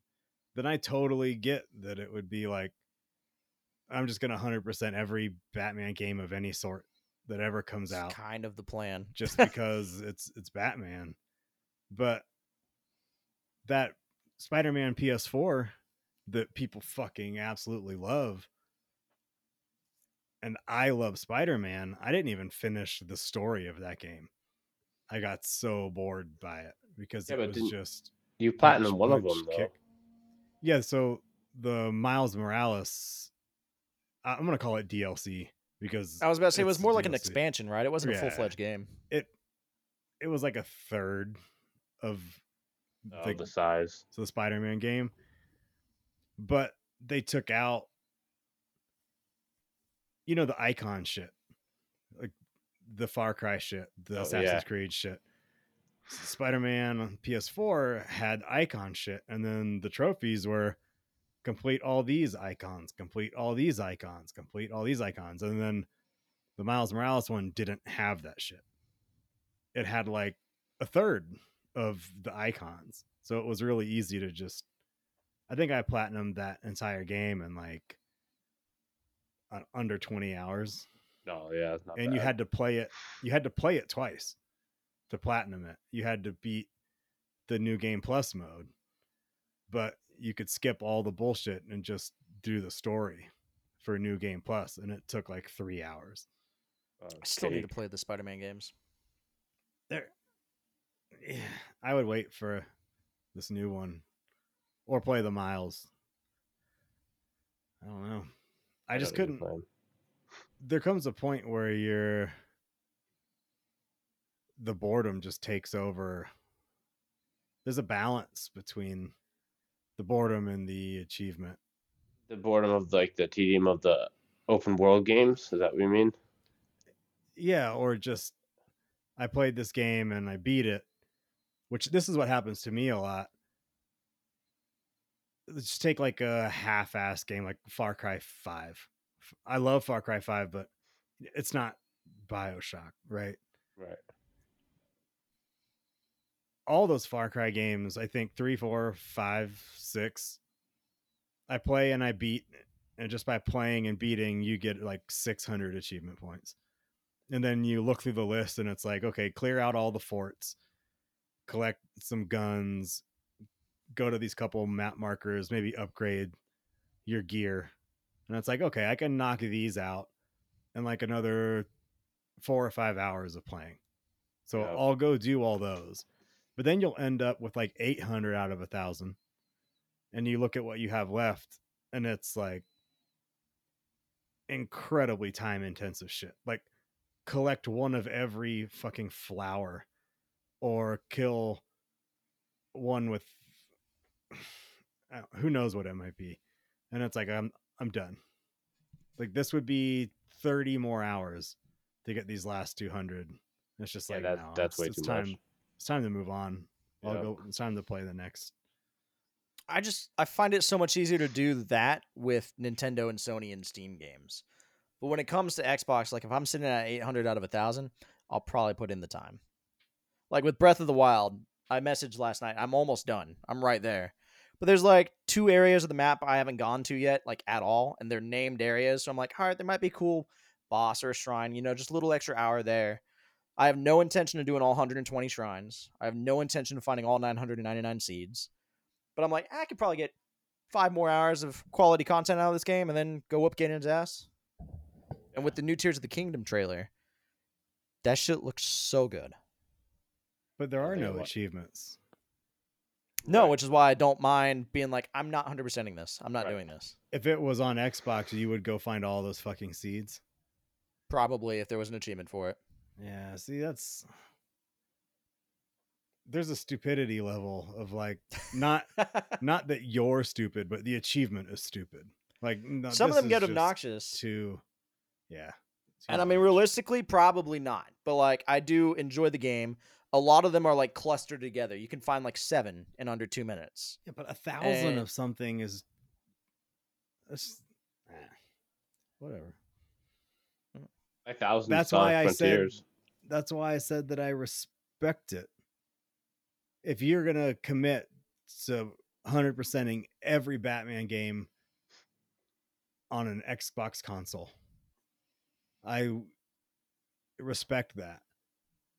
Then I totally get that it would be like I'm just gonna hundred percent every Batman game of any sort that ever comes It's out kind of the plan. just because it's it's Batman. But that Spider-Man PS4 that people fucking absolutely love and I love Spider-Man, I didn't even finish the story of that game. I got so bored by it because Yeah, it was just You platinum one of them though. kick. Yeah, so the Miles Morales I- I'm going to call it DLC because I was about to say it was it's more like an expansion, right? It wasn't a full fledged game. it it was like a third of Oh, the, the size. so the Spider-Man game, but they took out, you know, the icon shit, like the Far Cry shit, the Oh, Assassin's yeah. Creed shit. Spider-Man on PS4 had icon shit, and then the trophies were complete all these icons, complete all these icons, complete all these icons, and then the Miles Morales one didn't have that shit. It had like a third of the icons. So it was really easy to just I think I platinumed that entire game in like uh, under 20 hours. No, yeah, it's not and you had to play it you had to play it twice to platinum it. You had to beat the new game plus mode. But you could skip all the bullshit and just do the story for a new game plus and it took like 3 hours. Oh, I still need to play the Spider Man games. there yeah, I would wait for this new one or play the miles. I don't know. I, just don't need to couldn't there comes a point where you're the boredom just takes over. There's a balance between the boredom and the achievement. The boredom of like the tedium of the open world games. Is that what you mean? Yeah, or just I played this game and I beat it, which this is what happens to me a lot. Let's just take like a half-ass game like Far Cry 5. I love Far Cry 5, but it's not BioShock, right? Right. All those Far Cry games, I think three, four, five, six, I play and I beat, and just by playing and beating, you get like 600 achievement points. And then you look through the list and it's like, okay, clear out all the forts, collect some guns, go to these couple map markers, maybe upgrade your gear. And it's like, okay, I can knock these out in like another four or five hours of playing. So Yep. I'll go do all those but then you'll end up with like 800 out of a thousand and you look at what you have left and it's like incredibly time intensive shit like collect one of every fucking flower or kill one with who knows what it might be and it's like i'm i'm done like this would be 30 more hours to get these last 200 it's just Yeah, like that- no, that's it's, way it's too time much. It's time to move on i'll Yeah. go it's time to play the next I just I find it so much easier to do that with Nintendo and Sony and Steam games. But when it comes to Xbox, like if I'm sitting at 800 out of a thousand, I'll probably put in the time. Like with Breath of the Wild, I messaged last night. I'm almost done. I'm right there. But there's like two areas of the map I haven't gone to yet, like at all, and they're named areas. So I'm like, all right, there might be cool boss or a shrine, you know, just a little extra hour there. I have no intention of doing all 120 shrines. I have no intention of finding all 999 seeds. But I'm like, ah, I could probably get five more hours of quality content out of this game and then go up Ganon's ass. And with the new Tears of the Kingdom trailer, that shit looks so good. but there are no what- achievements No, Right. which is why I don't mind being like, I'm not 100%ing this. I'm not Right. doing this. if it was on xbox you would go find all those fucking seeds Probably if there was an achievement for it. Yeah see that's there's a stupidity level of like not not that you're stupid but the achievement is stupid like no, Some of them get obnoxious. too yeah too And I mean, realistically, probably not. But like, I do enjoy the game. A lot of them are like clustered together. You can find like seven in under two minutes. yeah, but a thousand and- of something is that's eh, whatever A thousand That's Sonic why I said- Frontiers. That's why I said that I respect it. If you're gonna commit to 100 percenting every Batman game on an Xbox console, I respect that.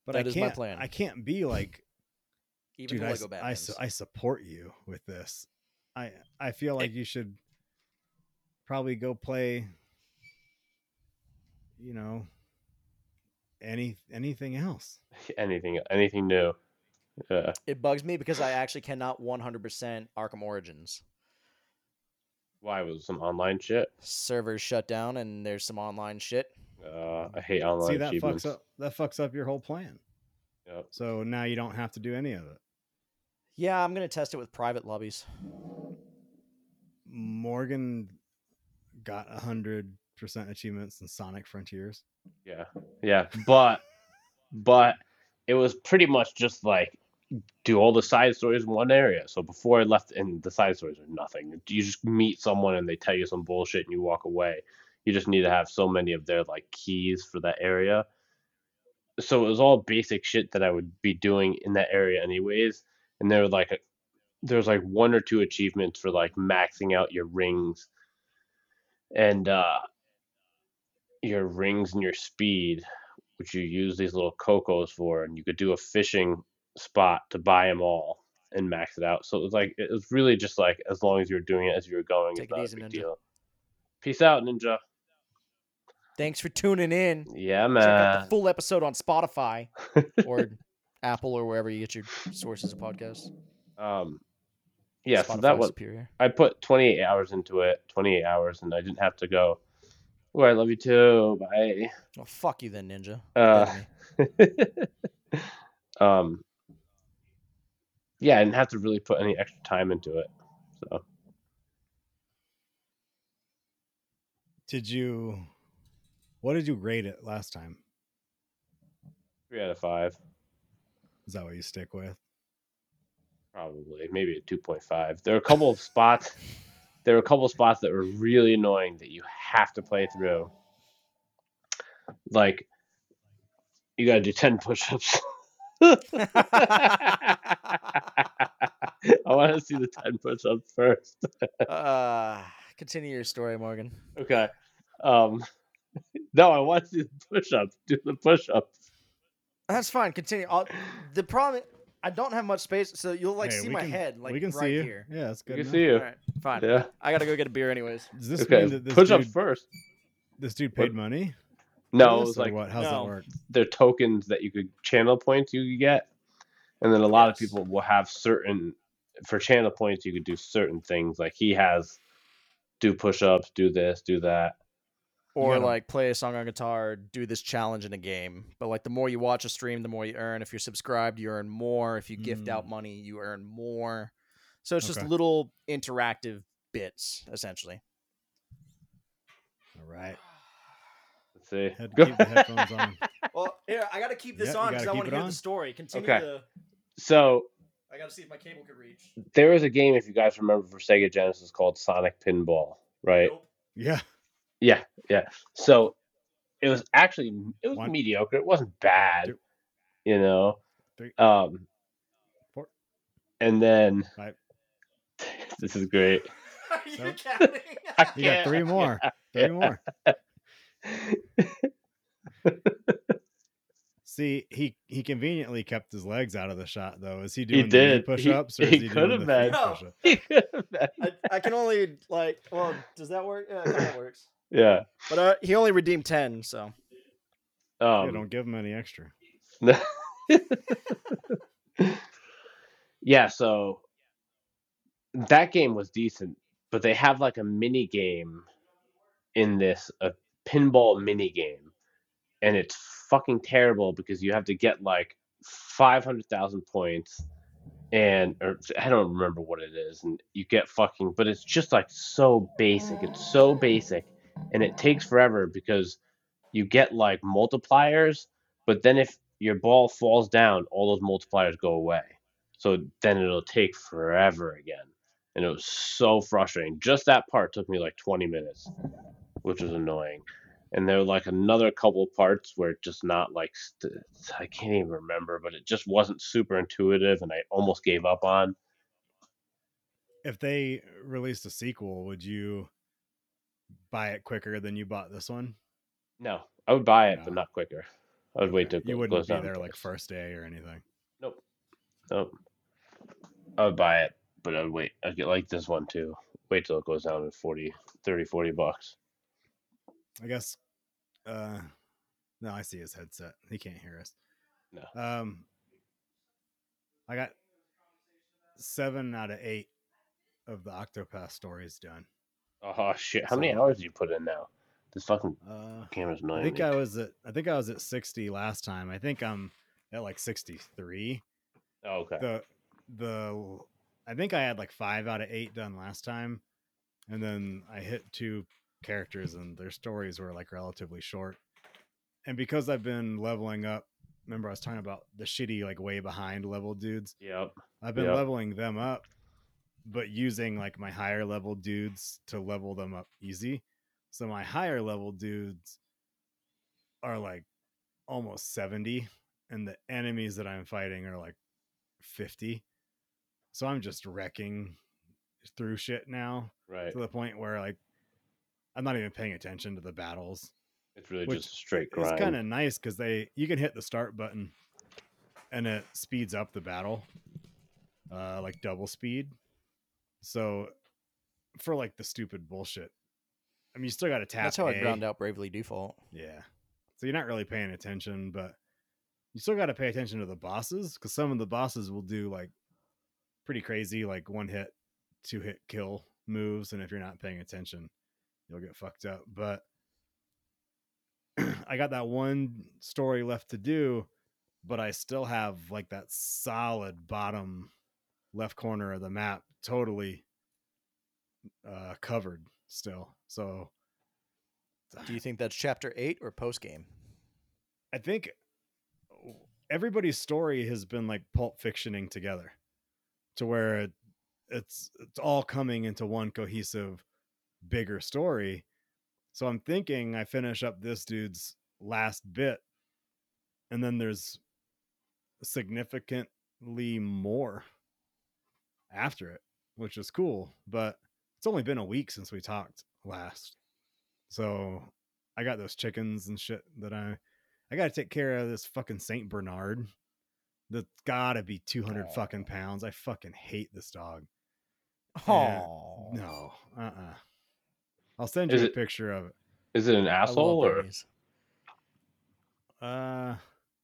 But That I is can't. plan. I can't be like, Even dude, I, Lego I, su- I support you with this. I I feel like you should probably go play. You know, any anything else. anything anything new. Yeah. it bugs me because I actually cannot 100% Arkham Origins. Why was some online shit? Servers shut down and there's some online shit. Uh, I hate online See that fucks up that fucks up your whole plan. Yep. So now you don't have to do any of it. Yeah, I'm gonna test it with private lobbies. Morgan got a hundred percent achievements in Sonic Frontiers. Yeah, yeah, but but it was pretty much just like do all the side stories in one area. So before I left, and the side stories are nothing. You just meet someone and they tell you some bullshit and you walk away. You just need to have so many of their like keys for that area. So it was all basic shit that I would be doing in that area anyways. And there were like a, there was like one or two achievements for like maxing out your rings and uh your rings and your speed which you use these little Kocos for, and you could do a fishing spot to buy them all and max it out. So it was like it was really just like as long as you were doing it as you were going, Take it's it not easy, a big Ninja. deal. Peace out, Ninja. Thanks for tuning in. Yeah, Check out man. the full episode on Spotify or Apple or wherever you get your sources of podcasts. um, yeah, so that was superior. I put 28 hours into it, 28 hours, and I didn't have to go. Oh, I love you too. Bye. Well, fuck you then, Ninja. Uh, Dead to me. um, yeah, I didn't have to really put any extra time into it. So Did you? What did you rate it last time? three out of five. Is that what you stick with? Probably, maybe a two point five. There are a couple of spots. There were a couple spots that were really annoying that you have to play through. Like, you got to do ten push-ups. I want to see the ten push-ups first. uh, continue your story, Morgan. Okay. Um, no, I want to see the push-ups. Do the push-ups. That's fine. Continue. I'll, the problem, I don't have much space, so you'll like Hey, see we my can- head like we can right see you. here. Yeah, that's You good. can enough. see you. All right, fine. Yeah. I gotta go get a beer anyways. Does this Okay. mean that this Push-ups dude, first. this dude What? paid money? No, it was like what? How's No. that work? they're tokens that you could channel points you could get and then a lot of Yes. people will have certain for channel points you could do certain things like he has do push-ups do this do that Or gotta- like play a song on guitar, do this challenge in a game. But like the more you watch a stream, the more you earn. If you're subscribed, you earn more. If you gift out Mm. money, you earn more. So it's just little interactive bits, essentially. All right. let's see Head, Go- keep the headphones on. Well, here I gotta keep this Yeah, you on 'cause gotta I wanna it hear the story. Continue Okay. the. so I gotta see if my cable could reach. there was a game if you guys remember for sega genesis called sonic spinball right Yeah. Yeah yeah so it was actually it was One. mediocre it wasn't bad Two. you know Three. um Four. and then Five. this is great Are you So- counting? I You got three more. Three more. See, he he conveniently kept his legs out of the shot though. Is he doing the did. Push-ups or he is he could doing have the been. No. He could have been. I, I can only like. Well, does that work? Yeah, it kind of works. Yeah. But uh, he only redeemed ten, so Yeah, Um, don't give him any extra. yeah, so that game was decent, but they have like a mini game in this, a pinball mini game, and it's fucking terrible because you have to get like 500,000 points and or I don't remember what it is and you get fucking but it's just like so basic. It's so basic and it takes forever because you get like multipliers, but then if your ball falls down, all those multipliers go away. So then it'll take forever again. And it was so frustrating. Just that part took me like 20 minutes, which was annoying. and there were like another couple parts where it just not like st- I can't even remember, but it just wasn't super intuitive, and I almost gave up on. If they released a sequel, would you buy it quicker than you bought this one? No, I would buy it, but not quicker. I would wait Okay. till you wouldn't be there like first day or anything. Nope. Nope. I would buy it, but I would wait. I'd get like this one too. Wait till it goes down to 40, 30, 40 bucks. I guess. Uh, no, I see his headset. He can't hear us. No. Um, I got seven out of eight of the Octopath stories done. Oh shit! How many hours do you put in now? This fucking Uh, camera's I think me. I was at I think I was at sixty last time. I think I'm at like sixty three. Oh, okay. The the I think I had like five out of eight done last time, and then I hit two characters and their stories were like relatively short. And because I've been leveling up, remember I was talking about the shitty like way behind level dudes. Yep. I've been Yep. leveling them up, but using like my higher level dudes to level them up easy. So my higher level dudes are like almost 70, and the enemies that I'm fighting are like 50. So I'm just wrecking through shit now Right. to the point where like I'm not even paying attention to the battles. It's really just straight It's kind of nice because they you can hit the start button and it speeds up the battle, uh, like double speed. So for like the stupid bullshit, I mean, you still got to tap. That's how I A. ground out Bravely Default. Yeah. So you're not really paying attention, but you still got to pay attention to the bosses because some of the bosses will do like pretty crazy, like one hit, two hit kill moves. And if you're not paying attention, you'll get fucked up. But I got that one story left to do, but I still have like that solid bottom left corner of the map totally uh covered still. So Do you think that's chapter eight or post game? I think everybody's story has been like pulp fictioning together to where it, it's it's all coming into one cohesive bigger story. So I'm thinking I finish up this dude's last bit and then there's significantly more after it, which is cool, but it's only been a week since we talked last. So I got those chickens and shit that I I got to take care of this fucking Saint Bernard. That's gotta be 200 fucking pounds. I fucking hate this dog. Oh No, uh uh I'll send Is you a it- picture of it. Is it an asshole or berries. Uh,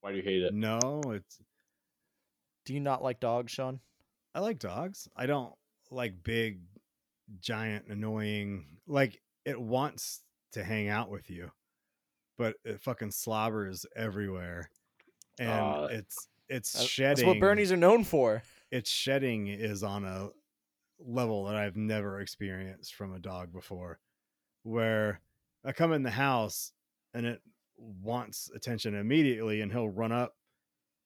why do you hate it? no, it's, Do you not like dogs, Sean? I like dogs. I don't like big, giant, annoying, like it wants to hang out with you, but it fucking slobbers everywhere. And Uh, it's, it's That- shedding. That's what Bernie's are known for. its shedding is on a level that I've never experienced from a dog before. Where I come in the house and it wants attention immediately, and he'll run up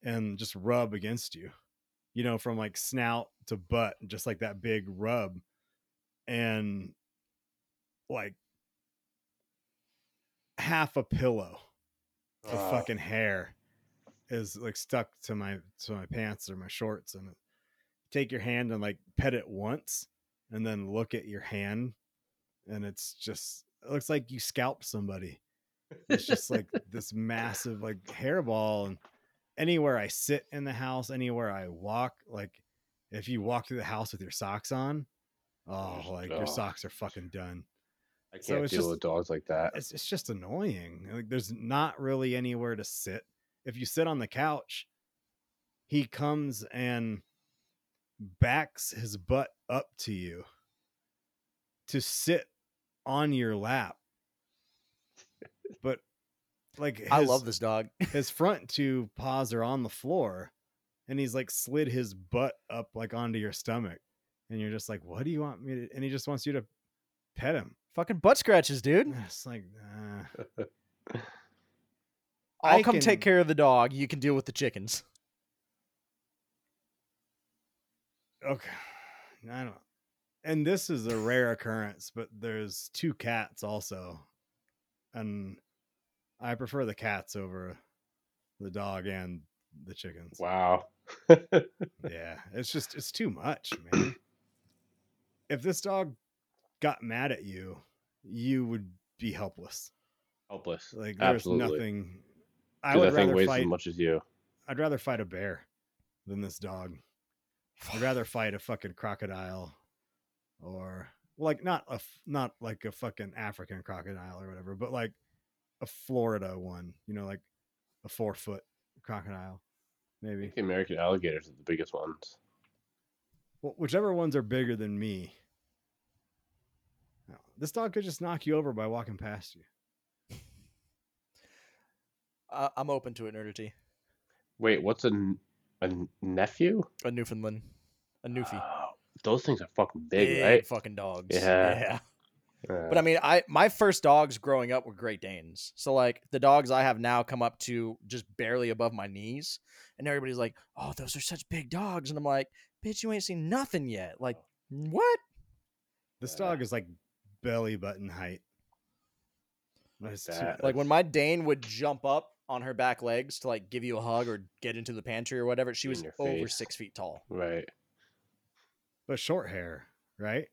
and just rub against you, you know, from like snout to butt, just like that big rub. And like half a pillow of fucking hair is like stuck to my to my pants or my shorts and take your hand and like pet it once and then look at your hand and it's just it looks like you scalped somebody it's just like this massive like hairball and anywhere i sit in the house anywhere i walk like if you walk through the house with your socks on oh like your oh. socks are fucking done I can't so deal just- with dogs like that. it's, it's just annoying. Like there's not really anywhere to sit. If you sit on the couch, he comes and backs his butt up to you to sit on your lap. But like his, I love this dog. his front two paws are on the floor and he's like slid his butt up like onto your stomach. And you're just like, what do you want me to? And he just wants you to pet him. Fucking butt scratches, dude. It's like, uh, I'll I come can- take care of the dog. You can deal with the chickens. Okay. I don't and this is a rare occurrence, but there's two cats also. And I prefer the cats over the dog and the chickens. Wow. Yeah, it's just it's too much, man. if this dog got mad at you, you would be helpless. Helpless. Like there's Absolutely. nothing. I would rather weighs fight. as much as you. I'd rather fight a bear than this dog. I'd rather fight a fucking crocodile, or like not a not like a fucking African crocodile or whatever, but like a Florida one. You know, like a four foot crocodile, I maybe. think the American alligators are the biggest ones. Well, whichever ones are bigger than me. No, This dog could just knock you over by walking past you. Uh, I'm open to eternity. Wait, what's a, a nephew? A Newfoundland, a Newfie. Oh, those things are fucking big, Big right? fucking dogs. Yeah. yeah. But I mean, I my first dogs growing up were Great Danes. So like the dogs I have now come up to just barely above my knees, and everybody's like, "Oh, those are such big dogs," and I'm like, "Bitch, you ain't seen nothing yet." Like, oh. what? This Yeah. dog is like belly button height. That's too- That- Like when my Dane would jump up on her back legs to like give you a hug or get into the pantry or whatever, she In was over six feet tall. right. but short hair, right?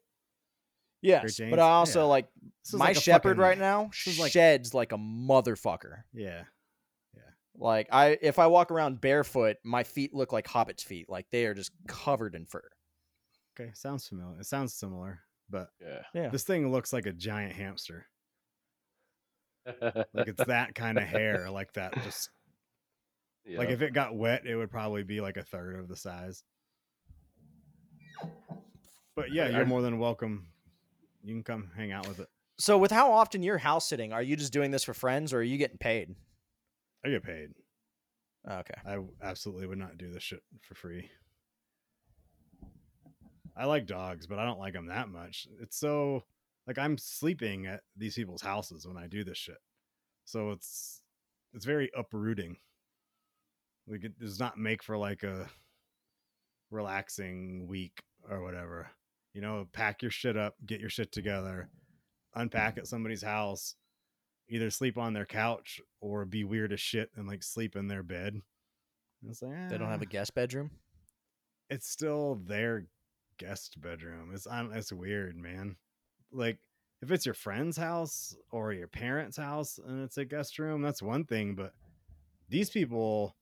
Yes, but I also Yeah. like This my like shepherd fucking- right now like- sheds like a motherfucker. Yeah, yeah. Like I, if I walk around barefoot, my feet look like hobbits' feet. Like they are just covered in fur. okay, sounds familiar. It sounds similar, but Yeah. Yeah. this thing looks like a giant hamster. Like it's that kind of hair, like that. Just like if it got wet, it would probably be like a third of the size. But yeah, you're more than welcome. You can come hang out with it. So, with how often you're house sitting, are you just doing this for friends or are you getting paid? I get paid. Oh, okay. I absolutely would not do this shit for free. I like dogs, but I don't like them that much. It's so like I'm sleeping at these people's houses when I do this shit. So it's it's very uprooting. Like it does not make for like a relaxing week or whatever. You know, pack your shit up, get your shit together, unpack at somebody's house, either sleep on their couch or be weird as shit and like sleep in their bed. It's like, They don't have a "Ah." guest bedroom. it's still their guest bedroom. It's I don't- it's weird, man. Like if it's your friend's house or your parents' house and it's a guest room, that's one thing. But these people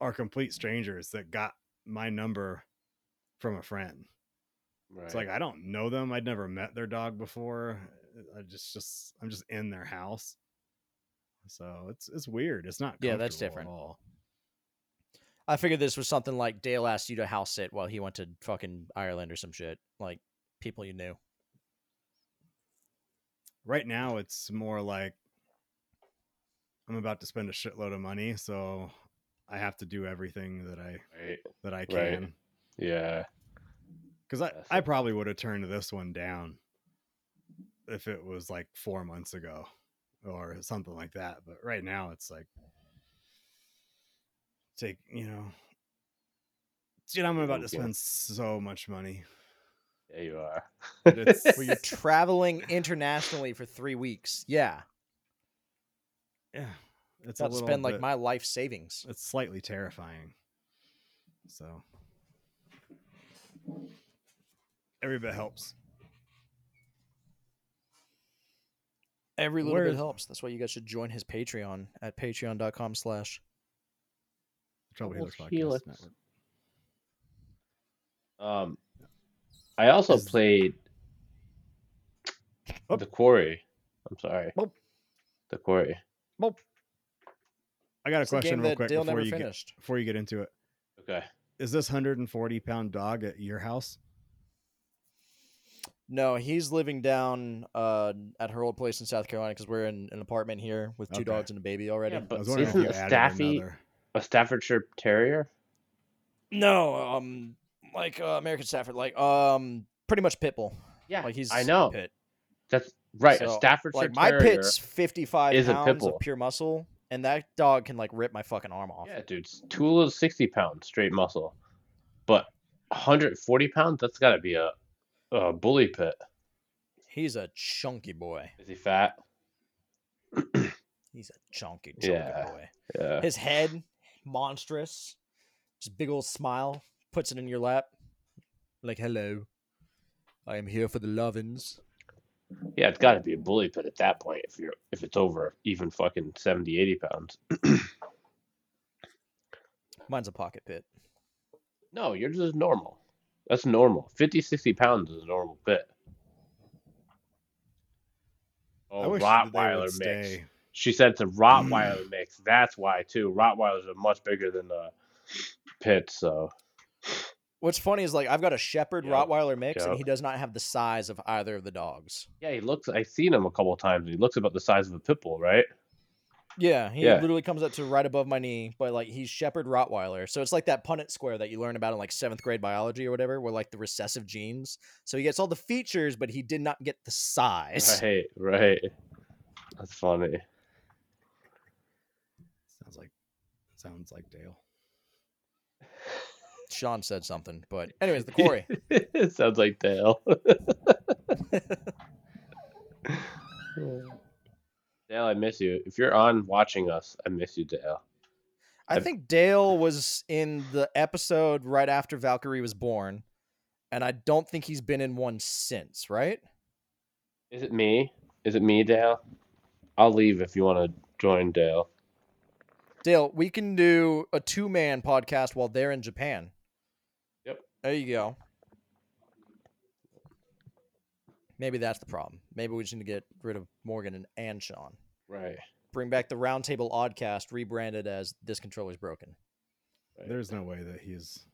are complete strangers that got my number from a friend. Right. It's like I don't know them. I'd never met their dog before. I just just I'm just in their house. So it's it's weird. It's not Yeah, that's comfortable at different. all. I figured this was something like Dale asked you to house sit while he went to fucking Ireland or some shit. Like people you knew. right now it's more like I'm about to spend a shitload of money, so I have to do everything that I right. that I Right. can. Yeah. Because I, I probably would have turned this one down if it was like four months ago or something like that. But right now it's like take you know Dude, I'm about to spend so much money. Yeah, you are. But it's- Where you're traveling internationally for three weeks. Yeah. Yeah. It's About a to little spend like my life savings. it's slightly terrifying. So every bit helps. Every little Where bit is- helps. That's why you guys should join his Patreon at patreon.com slash. Trouble Healers Podcast Helix. Network. Um, I also Is- played Oh. the quarry. I'm sorry. Oh. The quarry. I got a It's the question game real that quick Dale before never you get finished. before you get into it. Okay. Is this 140 pound dog at your house? No, he's living down uh, at her old place in South Carolina because we're in an apartment here with two Okay. dogs and a baby already. Yeah, I but was wondering isn't if a Staffy another. a Staffordshire Terrier? No, um, like uh, American Stafford, like um, pretty much pit bull. Yeah, Like he's I know. pit. That's right. a Staffordshire Like my pit's fifty five is pounds bull. of pure muscle, and that dog can like rip my fucking arm off. Yeah, dude. Tula's sixty pounds straight muscle, but 140 pounds. That's got to be a, a bully pit. He's a chunky boy. Is he fat? He's a chunky, chunky Yeah. boy. Yeah. His head, monstrous, just big old smile. Puts it in your lap, like hello. I am here for the lovin's. Yeah, it's got to be a bully pit at that point if you're if it's over even fucking 70, 80 pounds. Mine's a pocket pit. No, yours is normal. That's normal. 50, 60 pounds is a normal pit. Oh, wish that they Rottweiler mix. stay. She said it's a Rottweiler mm. mix. That's why too. Rottweilers are much bigger than the pits, so What's funny is like I've got a Shepherd Yep, Rottweiler mix, and he does not have the size of either of the dogs. yeah, he looks. I've seen him a couple times. He looks about the size of a pit bull, right? Yeah, he Yeah. literally comes up to right above my knee, but like he's Shepherd Rottweiler. So it's like that Punnett square that you learn about in like seventh grade biology or whatever, where like the recessive genes. So he gets all the features, but he did not get the size. Right, right. That's funny. Sounds like sounds like Dale. Sean said something, but anyways, the quarry. it sounds like Dale. Dale, I miss you. If you're on watching us, I miss you, Dale. I think Dale was in the episode right after Valkyrie was born, and I don't think he's been in one since, right? Is it me? Is it me, Dale? I'll leave if you want to join Dale. Dale, we can do a two man podcast while they're in Japan. Yep. There you go. Maybe that's the problem. Maybe we just need to get rid of Morgan and, and Sean. Right. Bring back the Roundtable Oddcast, rebranded as This Controller's Broken. right. There's no way that he's.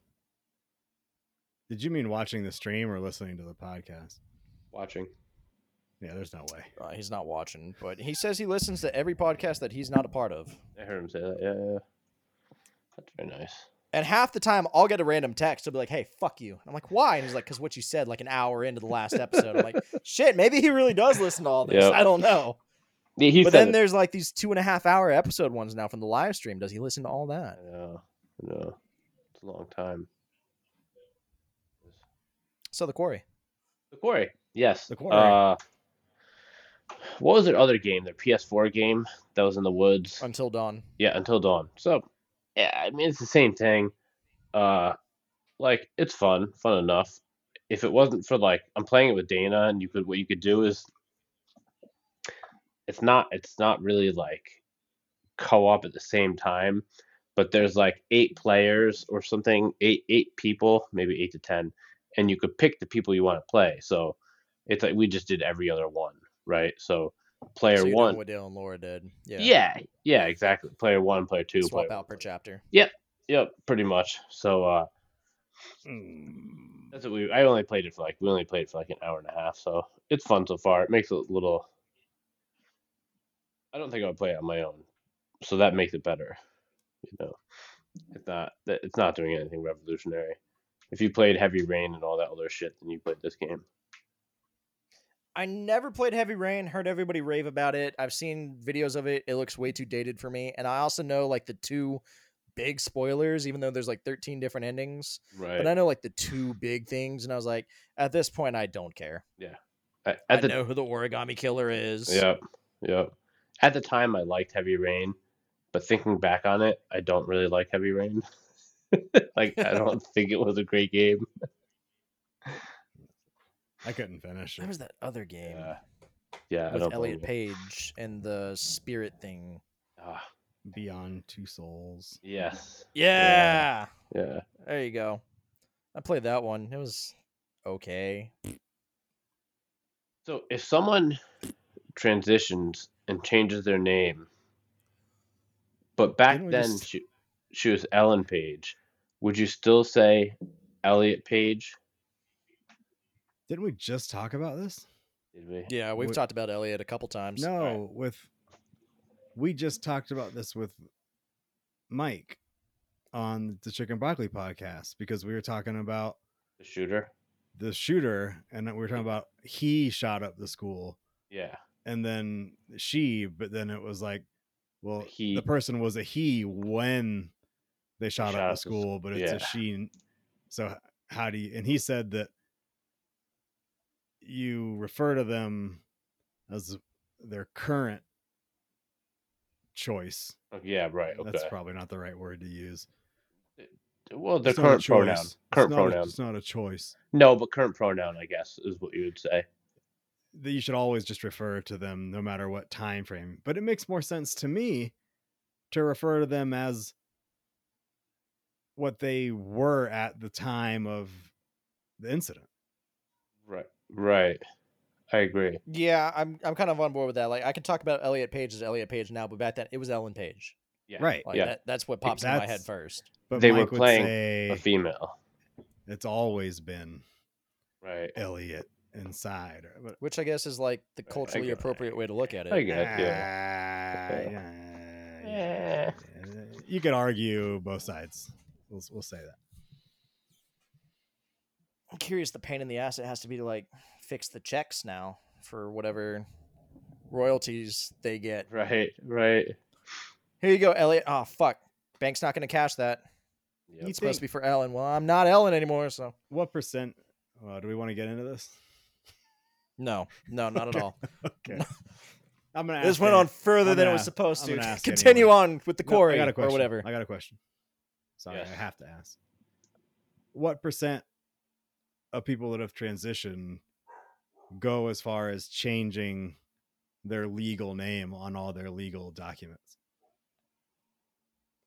Did you mean watching the stream or listening to the podcast? watching. Yeah, there's no way. Uh, he's not watching, but he says he listens to every podcast that he's not a part of. I heard him say that. Yeah, yeah. That's very nice. And half the time, I'll get a random text. He'll be like, "Hey, fuck you." And I'm like, "Why?" And he's like, "Cause what you said like an hour into the last episode." I'm like, "Shit, maybe he really does listen to all this. Yep. I don't know." Yeah, he but then it. there's like these two and a half hour episode ones now from the live stream. Does he listen to all that? I no, It's a long time. So the quarry. The Quarry. Yes. The Quarry. Uh, what was their other game? Their PS4 game that was in the woods. Until dawn. Yeah, Until Dawn. So, yeah, I mean it's the same thing. Uh, like it's fun, fun enough. If it wasn't for like I'm playing it with Dana, and you could what you could do is it's not it's not really like co-op at the same time, but there's like eight players or something, eight eight people, maybe eight to ten, and you could pick the people you want to play. So it's like we just did every other one, right? So player so you're one, doing what Dale and Laura did. Yeah. yeah, yeah, exactly. Player one, player two, Swap player out per chapter. Yep, Yep. pretty much. So uh Mm. that's what we I only played it for like we only played it for like an hour and a half, so it's fun so far. It makes it a little I don't think I would play it on my own. So that makes it better. You know. It's not it's not doing anything revolutionary. If you played Heavy Rain and all that other shit, then you played this game. I never played Heavy Rain. Heard everybody rave about it. I've seen videos of it. It looks way too dated for me. And I also know like the two big spoilers, even though there's like 13 different endings. Right. But I know like the two big things, and I was like, at this point, I don't care. At, I at the know who the origami killer is. Yep. Yep. At the time I liked Heavy Rain, but thinking back on it, I don't really like Heavy Rain. like I don't think it was a great game. I couldn't finish There it. was that other game Yeah. Yeah, I with don't Elliot. Page and the spirit thing. Ah, Beyond Two Souls. yes. Yeah. Yeah. There you go. I played that one. It was okay. So if someone transitions and changes their name, but back then just- she, she was Ellen Page, would you still say Elliot Page? Didn't we just talk about this? Did we? Yeah, we've Wh- talked about Elliot a couple times. No, with we just talked about this with Mike on the Chicken Broccoli podcast because we were talking about The shooter? the shooter and we were talking about he shot up the school Yeah. and then she, but then it was like, well, He- the person was a he when they shot shot up up the the school, but it's yeah. a she. So how do you? And he said that you refer to them as their current choice. Oh, yeah, right. Okay. That's probably not the right word to use. well, the It's current pronoun. choice. It's Current a- pronoun. it's not a choice. No, but current pronoun, I guess, is what you would say. that you should always just refer to them no matter what time frame but it makes more sense to me to refer to them as what they were at the time of the incident Right. Right. I agree. Yeah, I'm I'm kind of on board with that. Like I can talk about Elliot Page as Elliot Page now, but back then it was Ellen Page. Yeah. right Like Yeah. that, that's what pops in my head first. but They were Mike would playing say A female. it's always been Right. elliot inside Which I guess is like the culturally get- appropriate way to look at it. I get it. Yeah. Ah, Yeah. yeah, yeah. you could argue both sides we'll, we'll say that I'm curious the pain in the ass it has to be to like fix the checks now for whatever royalties they get. Right. Right. Here you go, Elliot. Oh fuck. Bank's not gonna cash that. Yep. It's supposed to be for Ellen. Well, I'm not Ellen anymore, so what percent uh, do we want to get into this no, no, not at all. okay i'm gonna this ask went any- on further I'm than it gonna was ask- supposed I'm to. Continue anyway. on with the No, quarry I got a question. or whatever. I got a question. Sorry, Yes. I have to ask. What percent of people that have transitioned go as far as changing their legal name on all their legal documents?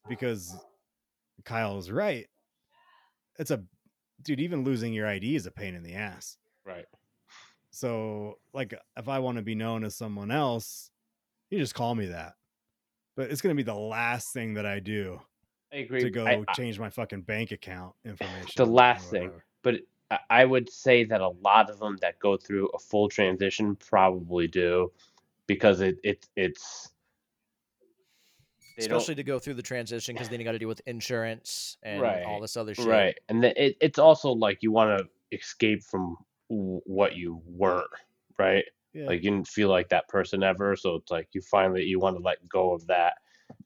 Because Kyle is right. It's a dude, even losing your ID is a pain in the ass. Right. So, like, if I want to be known as someone else, you just call me that. But it's going to be the last thing that I do I agree. to go I- change my fucking bank account information. the last thing, but I- would say that a lot of them that go through a full transition probably do, because it, it it's Especially to go through the transition because then you got to deal with insurance and Right, all this other shit. right, and then it, it's also like you want to escape from what you weren't, right? Yeah. Like you didn't feel like that person ever, so it's like you finally you want to let go of that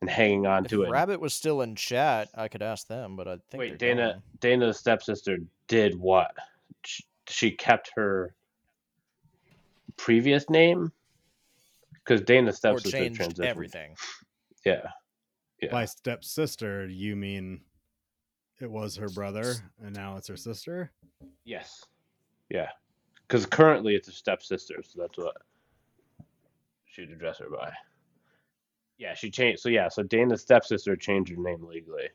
and hanging on If to it. Rabbit was still in chat, I could ask them, but I think Wait, they're Dana, gone. Dana's stepsister did what? She, she kept her previous name because Dana's or stepsister changed transitioned. everything. Yeah, yeah. By stepsister, you mean it was her brother and now it's her sister? Yes. Yeah. Because currently it's a stepsister, so that's what she'd address her by. Yeah, she changed. So yeah, so Dana's stepsister changed her name legally.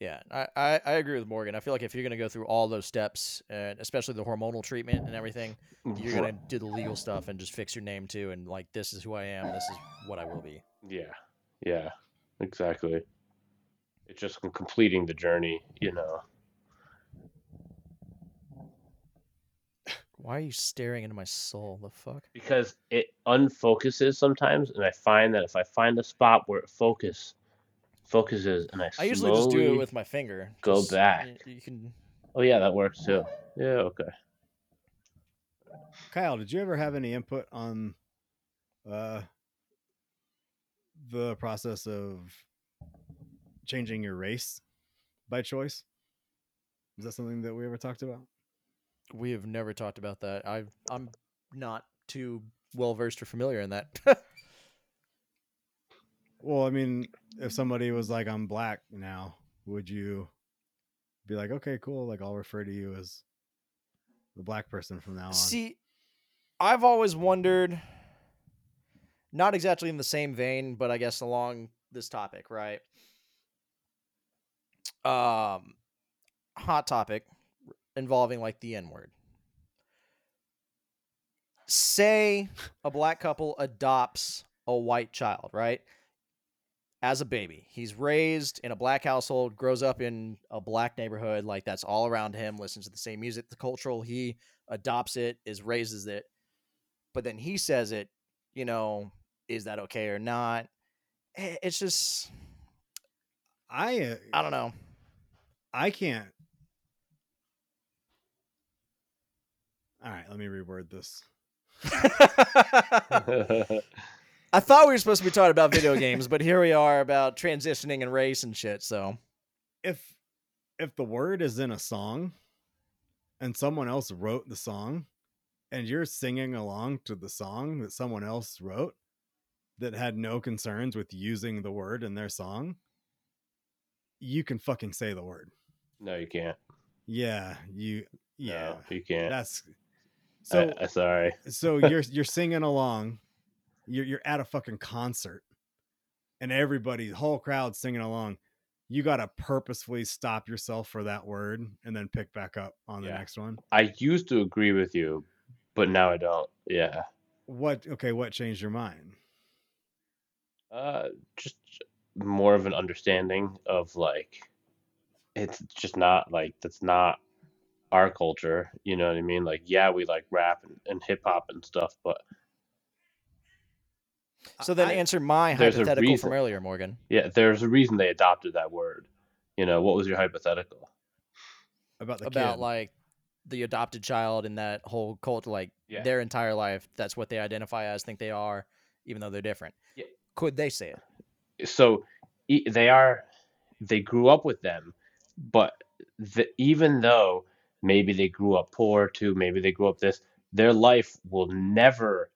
Yeah, I, I, I agree with Morgan. I feel like if you're gonna go through all those steps, and especially the hormonal treatment and everything, you're gonna do the legal stuff and just fix your name too, and like this is who I am, this is what I will be. Yeah, yeah, exactly. It's just completing the journey, you know. Why are you staring into my soul? The fuck? because it unfocuses sometimes, and I find that if I find a spot where it focus focuses, and I, I usually just do it slowly- with my finger. go Just- back. y- You can. Oh yeah, that works too. Yeah, okay. Kyle, did you ever have any input on uh the process of changing your race by choice? Is that something that we ever talked about? We have never talked about that. I I'm not too well versed or familiar in that. Well, I mean, if somebody was like, I'm black now, would you be like, okay, cool, like I'll refer to you as the black person from now on? See, I've always wondered, not exactly in the same vein, but I guess along this topic, right? Um, hot topic involving like the N word. Say a black couple adopts a white child, right? As a baby, he's raised in a black household, grows up in a black neighborhood, like that's all around him, listens to the same music, the cultural, he adopts it, is raises it, but then he says it, you know, is that okay or not? It's just I uh, I don't know. I can't. All right, let me reword this. I thought we were supposed to be talking about video games, but here we are about transitioning and race and shit. So If if the word is in a song and someone else wrote the song and you're singing along to the song that someone else wrote, that had no concerns with using the word in their song, you can fucking say the word. No, you can't. Yeah, you yeah. No, you can't. That's so so sorry. so you're you're singing along. You're you're at a fucking concert and everybody, the whole crowd singing along. You got to purposefully stop yourself for that word and then pick back up on the Yeah. next one. I used to agree with you, but now I don't. Yeah. What okay, what changed your mind? Uh, just more of an understanding of like, it's just not like that's not our culture. You know what I mean? Like, yeah, we like rap and, and hip hop and stuff, but So then I- answer my There's a hypothetical from reason. earlier, Morgan. yeah, there's a reason they adopted that word. You know, what was your hypothetical? about the about kid. like the adopted child and that whole cult like Yeah. their entire life that's what they identify as think they are even though they're different Yeah. could they say it so e- they are they grew up with them but the, even though maybe they grew up poor too maybe they grew up this. Their life will never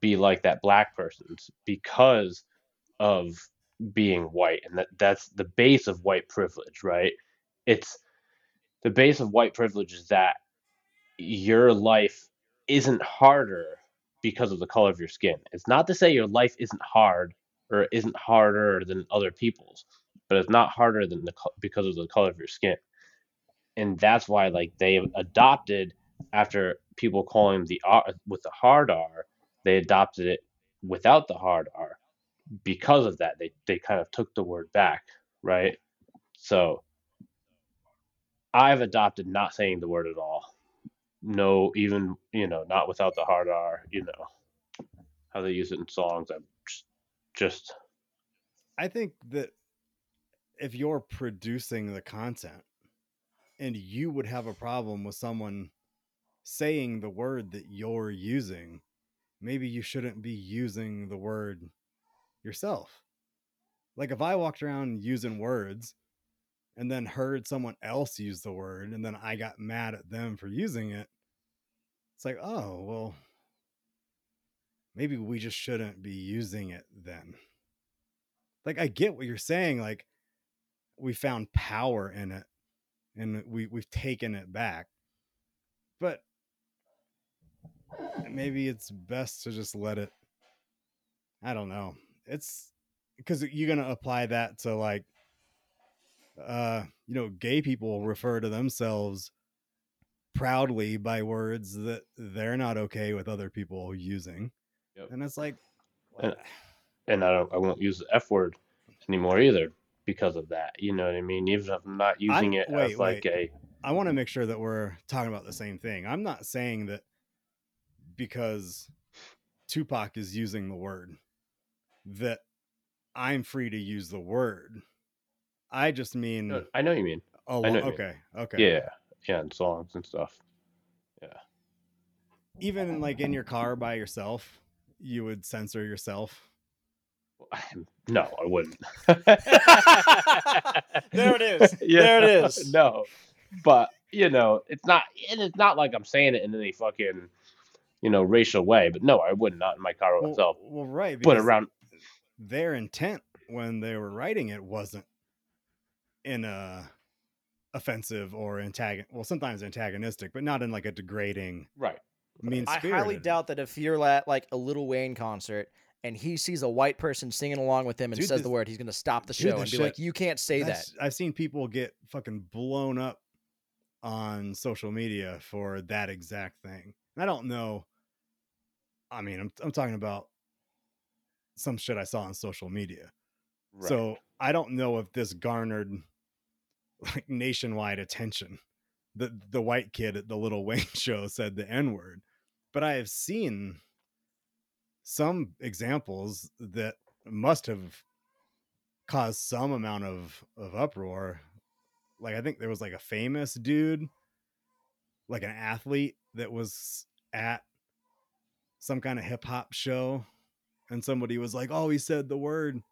be like that black person's because of being white and that that's the base of white privilege right? It's the base of white privilege is that your life isn't harder because of the color of your skin. It's not to say your life isn't hard or isn't harder than other people's, but it's not harder than the because of the color of your skin. And that's why like they adopted after people calling the R with the hard R, they adopted it without the hard R. Because of that, they they kind of took the word back, right? So I've adopted not saying the word at all. No, even you know, not without the hard R. You know how they use it in songs. I'm just, just I think that if you're producing the content and you would have a problem with someone saying the word that you're using, maybe you shouldn't be using the word yourself. Like if I walked around using words and then heard someone else use the word and then I got mad at them for using it, it's like, oh, well, maybe we just shouldn't be using it then like I get what you're saying. Like we found power in it and we we've taken it back. But maybe it's best to just let it I don't know. It's because you're gonna apply that to like uh you know, gay people refer to themselves proudly by words that they're not okay with other people using. Yep. And it's like And- and I don't I won't use the F word anymore either because of that. You know what I mean? Even if I'm not using it wait, as like a I want to make sure that we're talking about the same thing. I'm not saying that because Tupac is using the word that I'm free to use the word. I just mean No, I know what you mean. oh I know well, what you okay, okay. Yeah. Yeah, and songs and stuff. Yeah. Even like in your car by yourself, you would censor yourself. No, I wouldn't. There it is. There it is. No, but you know, it's not. And it's not like I'm saying it in any fucking, you know, racial way. But no, I would not not in my car by Well, myself. well, right. But around, their intent when they were writing it wasn't in a offensive or antagon well sometimes antagonistic but not in like a degrading right? mean i spirited highly doubt that if you're at like a lil wayne concert and he sees a white person singing along with him and Dude, says this- the word he's going to stop the show this and be shit- like you can't say that I've seen people get fucking blown up on social media for that exact thing. And I don't know. I mean, I'm I'm talking about some shit I saw on social media. right. So I don't know if this garnered like nationwide attention. The the white kid at the Lil Wayne show said the N word, but I have seen some examples that must have caused some amount of of uproar. Like I think there was like a famous dude, like an athlete that was at some kind of hip hop show, and somebody was like, "Oh, he said the word."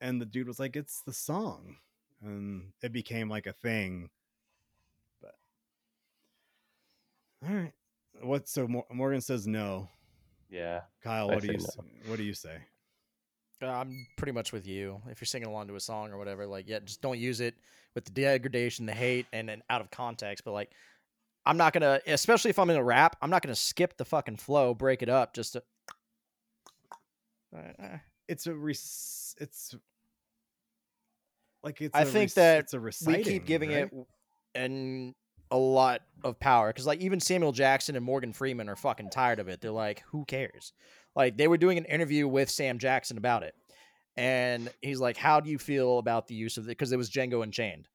and the dude was like it's the song and it became like a thing but all right what so morgan says no yeah, kyle I what do you no. what do you say Uh, I'm pretty much with you. If you're singing along to a song or whatever, like, yeah, just don't use it with the degradation, the hate, and then out of context. But like, I'm not gonna, especially if I'm in a rap, I'm not gonna skip the fucking flow, break it up, just to. It's a res- it's like it's. I a think rec- that it's a we reciting, keep giving right? it and a lot of power because like even Samuel Jackson and Morgan Freeman are fucking tired of it. They're like, who cares? Like they were doing an interview with Sam Jackson about it, and he's like, how do you feel about the use of it? Because it was Django Unchained,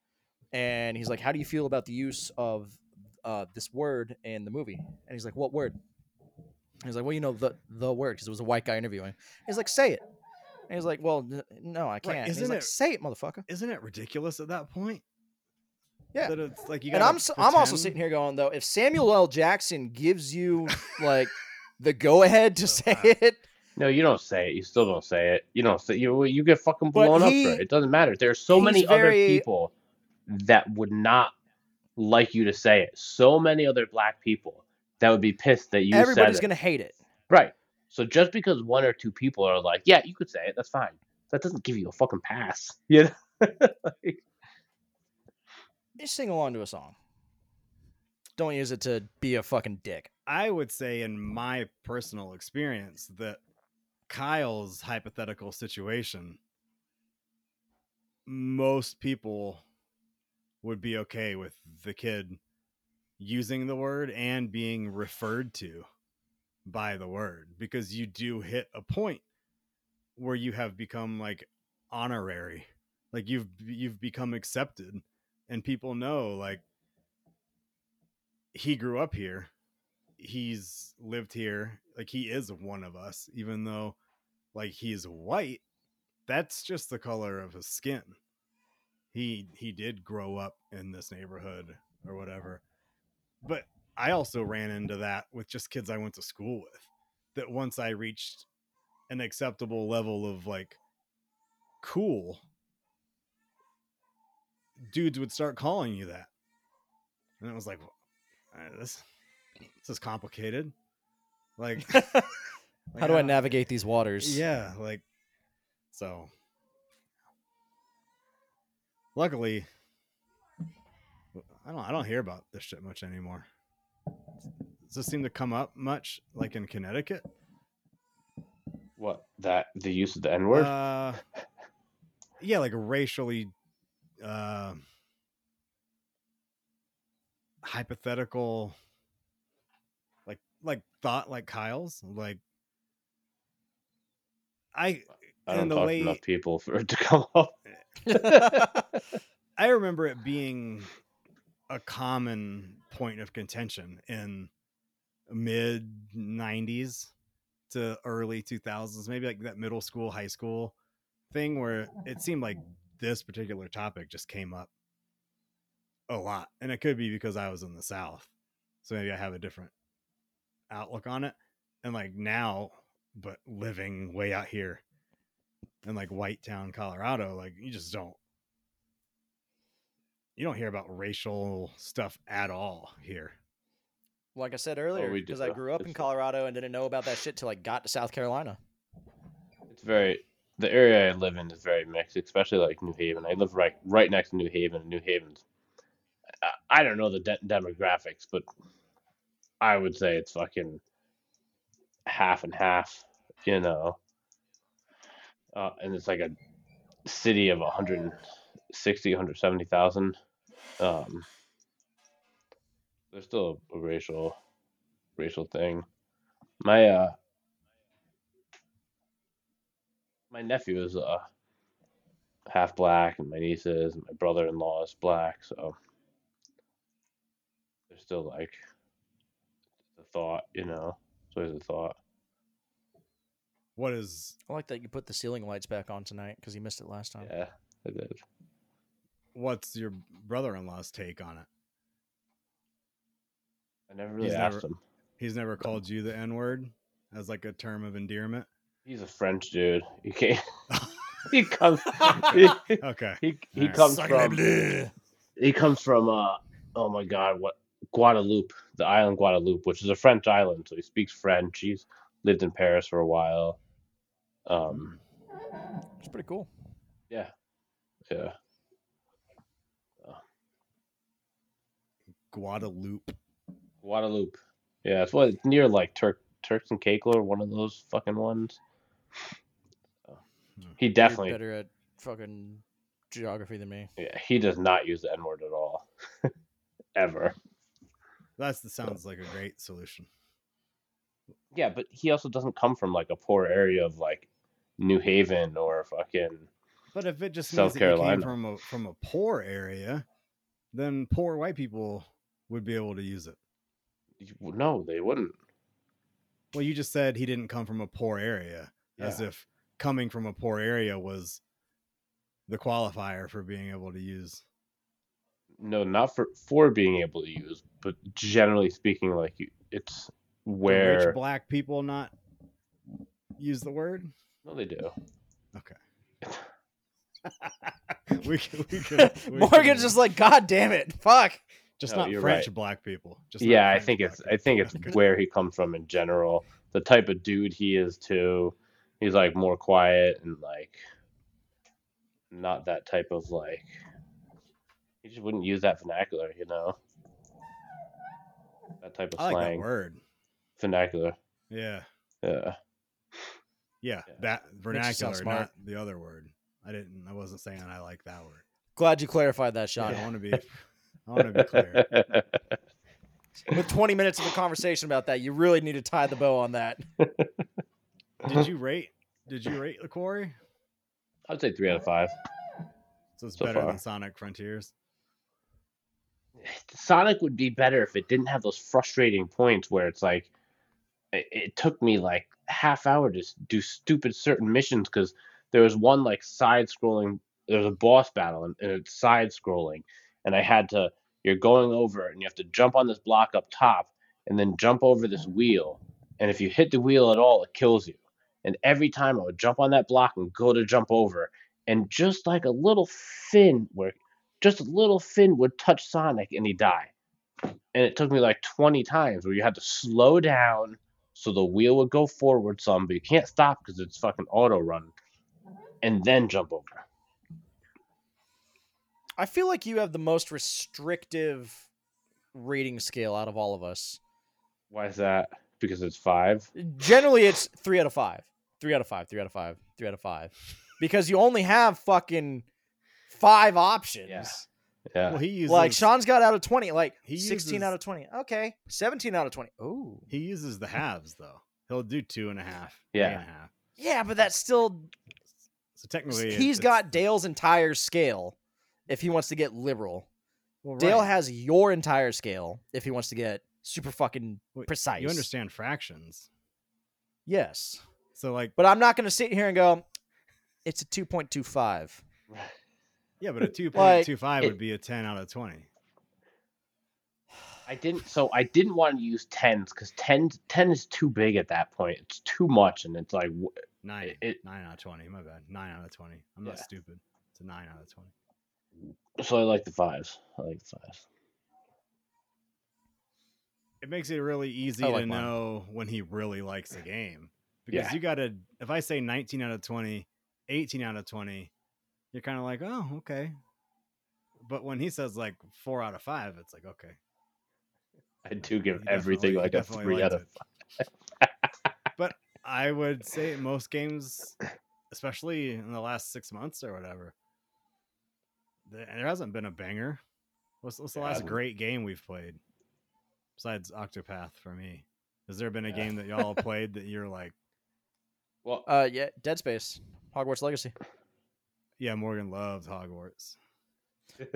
and he's like, how do you feel about the use of uh, this word in the movie? And he's like, what word? And he's like, well, you know the the word because it was a white guy interviewing. He's like, say it. And he's like, well, n- no, I can't. He's isn't like, it- say it, motherfucker. Isn't it ridiculous at that point? Yeah. That it's like you. and I'm s- I'm also sitting here going though, if Samuel L. Jackson gives you like the go ahead to say it, No, you don't say it. You still don't say it. You don't say you. You get fucking blown he- up for it. It doesn't matter. There's so he's many other people that would not like you to say it. So many other black people that would be pissed that you everybody's said it. gonna hate it. Right. So just because one or two people are like, yeah, you could say it, that's fine. That doesn't give you a fucking pass. You know? Like, Just sing along to a song. Don't use it to be a fucking dick. I would say, in my personal experience, that Kyle's hypothetical situation, most people would be okay with the kid using the word and being referred to by the word because you do hit a point where you have become like honorary like you've you've become accepted and people know like he grew up here. He's lived here. Like he is one of us even though like he's white. That's just the color of his skin. He he did grow up in this neighborhood or whatever. But i also ran into that with just kids i went to school with that once i reached an acceptable level of like cool dudes would start calling you that and it was like uh, this this is complicated like How do I uh, navigate these waters? yeah like so luckily i don't i don't hear about this shit much anymore does this seem to come up much like in connecticut what? That the use of the N word? uh yeah like racially uh hypothetical like like thought like kyle's like i I don't talk way- enough people for it to come up. I remember it being a common point of contention in mid 90s to early 2000s, maybe like that middle school, high school thing where it seemed like this particular topic just came up a lot. And it could be because I was in the South. So maybe I have a different outlook on it. And like now, but living way out here in like White Town, Colorado, like you just don't you don't hear about racial stuff at all here. like I said oh, earlier, we do, because I grew up in Colorado and didn't know about that shit till I got to South Carolina. It's very the area I live in is very mixed, especially like New Haven. I live right right next to New Haven. New Haven's I, don't know the de- demographics, but I would say it's fucking half and half, you know. Uh, and it's like a city of 160, 170,000. Um, there's still a racial racial thing. My uh my nephew is uh half black and my niece is and my brother-in-law is black so there's still like the thought you know it's always a thought What is I like that you put the ceiling lights back on tonight because you missed it last time. yeah i did what's your brother-in-law's take on it? i never really He's asked never- him He's never called you the N-word as like a term of endearment. He's a french dude you can't he comes he, okay. he, he Alright. comes from he comes from uh oh my god what guadeloupe the island guadeloupe which is a french island so he speaks french he's lived in paris for a while um It's pretty cool. Yeah, yeah. Guadeloupe. Guadeloupe. Yeah, it's what it's near like Turk Turks and Caicos, or one of those fucking ones. So, he You're definitely, better at fucking geography than me. yeah, he does not use the N word at all, ever. That's the sounds like a great solution. Yeah, but he also doesn't come from like a poor area of like New Haven or fucking. But if it just South means that you came Carolina. from a from a poor area, then poor white people would be able to use it. No, they wouldn't. Well, you just said he didn't come from a poor area, as if coming from a poor area was the qualifier for being able to use. No, not for for being able to use, but generally speaking, like you, it's where rich black people not use the word. no, they do. Okay. we could, we could, we Morgan's could- just like, God damn it, fuck. just No, not French right. black people. Just yeah, I think black it's I think it's where he comes from in general. The type of dude he is too. He's like more quiet and like not that type of like he just wouldn't use that vernacular, you know. That type of I like that slang. word. Vernacular. Yeah, Yeah. yeah, Yeah. that vernacular, smart. not the other word. I didn't. I wasn't saying I like that word. Glad you clarified that, Sean. I want to be. I want to be clear. With 20 minutes of a conversation about that, you really need to tie the bow on that. Did you rate? Did you rate the quarry? I'd say three out of five. So it's So better far. than Sonic Frontiers. Sonic would be better if it didn't have those frustrating points where it's like it, it took me like half hour to do stupid certain missions because there was one like side scrolling there was a boss battle and, and it's side scrolling and I had to you're going over and you have to jump on this block up top and then jump over this wheel and if you hit the wheel at all it kills you and every time I would jump on that block and go to jump over and just like a little fin where just a little fin would touch Sonic and he'd die. And it took me like 20 times where you had to slow down so the wheel would go forward some, but you can't stop because it's fucking auto run, and then jump over. I feel like you have the most restrictive rating scale out of all of us. Why is that? Because it's five. Generally, it's three out of five. Three out of five. Three out of five. Three out of five. Because you only have fucking five options. Yeah. Yeah. Well, he uses Like Sean's got out of 20, like He 16 out of 20. Okay. 17 out of 20. Oh, he uses the halves though. He'll do two and a half. Yeah. and a half. Yeah, but that's still So technically, it- he's it's- got Dale's entire scale if he wants to get liberal. well, Dale right. has your entire scale if he wants to get super fucking Wait, precise. You understand fractions, Yes. So like But I'm not going to sit here and go it's a 2.25. yeah, but a two point two five it- would be a ten out of twenty. I didn't. So I didn't want to use tens because 10, 10 is too big at that point. It's too much, and it's like Nine, It- nine out of twenty. My bad. Nine out of twenty. I'm not Yeah. stupid. It's a nine out of twenty. so I like the fives. I like the fives. It makes it really easy I to mine. know when he really likes the game because Yeah. you got to. If I say nineteen out of 20, 18 out of twenty, you're kind of like, oh, okay. But when he says like four out of five, it's like okay. I do give He everything like a three out of. it. but I would say most games, especially in the last six months or whatever, there, hasn't been a banger. What's, what's the Yeah, last great game we've played besides Octopath for me? Has there been a Yeah. game that y'all played that you're like, Well, Uh yeah, Dead Space, Hogwarts Legacy. yeah, Morgan loves Hogwarts.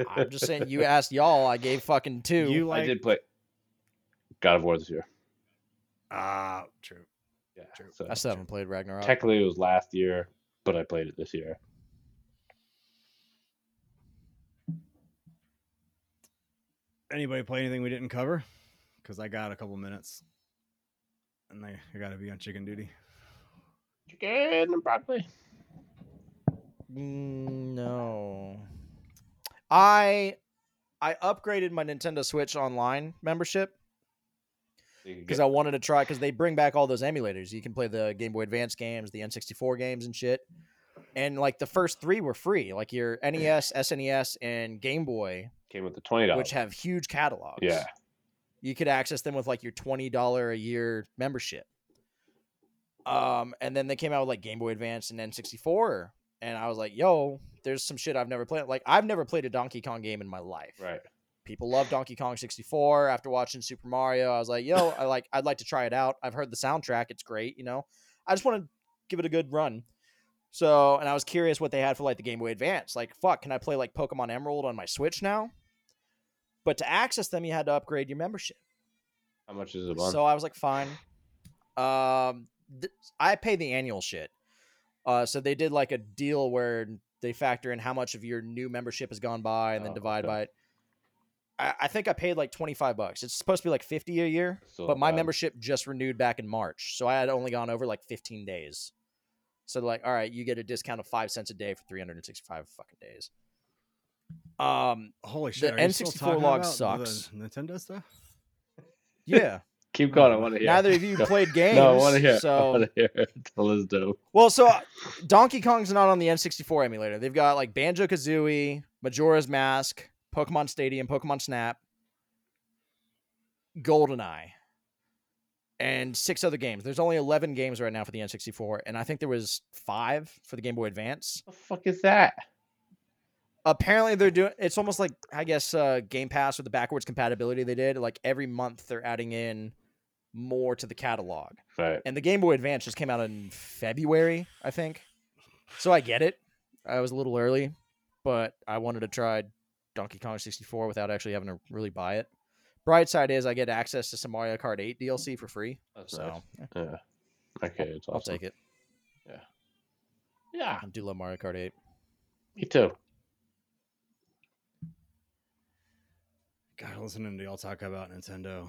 I'm just saying you asked y'all, I gave fucking 2. You like I did play God of War this year. ah true. Yeah, True. so I still haven't played Ragnarok. technically it was last year, but I played it this year. Anybody play anything we didn't cover? Because I got a couple minutes, and I, I got to be on chicken duty. Chicken and broccoli. No. I I upgraded my Nintendo Switch Online membership because I wanted to try because they bring back all those emulators. You can play the Game Boy Advance games, the N64 games, and shit. and like the first three were free, like your NES, SNES, and Game Boy, Came with the twenty dollars. which have huge catalogs. yeah. you could access them with like your twenty dollar a year membership. Um, and then they came out with like Game Boy Advance and N64, and I was like, "Yo, there's some shit I've never played. Like, I've never played a Donkey Kong game in my life. Right. People love Donkey Kong 64. After watching Super Mario, I was like, "Yo, I like, I'd like to try it out. I've heard the soundtrack; it's great. You know, I just want to give it a good run." So, and I was curious what they had for like the Game Boy Advance. Like, fuck, can I play like Pokemon Emerald on my Switch now? But to access them, you had to upgrade your membership. How much is it? So I was like, fine. Um, th- I pay the annual shit. Uh, so they did like a deal where they factor in how much of your new membership has gone by and then Oh, divide okay. by it. I, I think I paid like twenty five bucks. It's supposed to be like fifty a year, Still but my bad. membership just renewed back in March, so I had only gone over like fifteen days. So like, all right, you get a discount of five cents a day for three hundred and sixty five fucking days. Um, Holy shit! The are you still N64 log sucks. The Nintendo stuff. yeah. Keep going. I want to hear. Neither of you played games. No, I want to hear. I So want to hear. it. Tell us dope. Well, so uh, Donkey Kong's not on the N64 emulator. They've got like Banjo Kazooie, Majora's Mask, Pokemon Stadium, Pokemon Snap, GoldenEye, and six other games. There's only 11 games right now for the N64, and I think there was five for the Game Boy Advance. What the fuck is that? Apparently, they're doing it's almost like I guess uh, Game Pass or the backwards compatibility they did. Like every month, they're adding in more to the catalog. Right. and the Game Boy Advance just came out in February, I think. So I get it. I was a little early, but I wanted to try Donkey Kong 64 without actually having to really buy it. Bright side is I get access to some Mario Kart 8 DLC for free, That's so nice. yeah, Yeah. Okay, it's awesome. I'll take it. Yeah. Yeah, I do love Mario Kart 8. me too. God, listening to y'all talk about Nintendo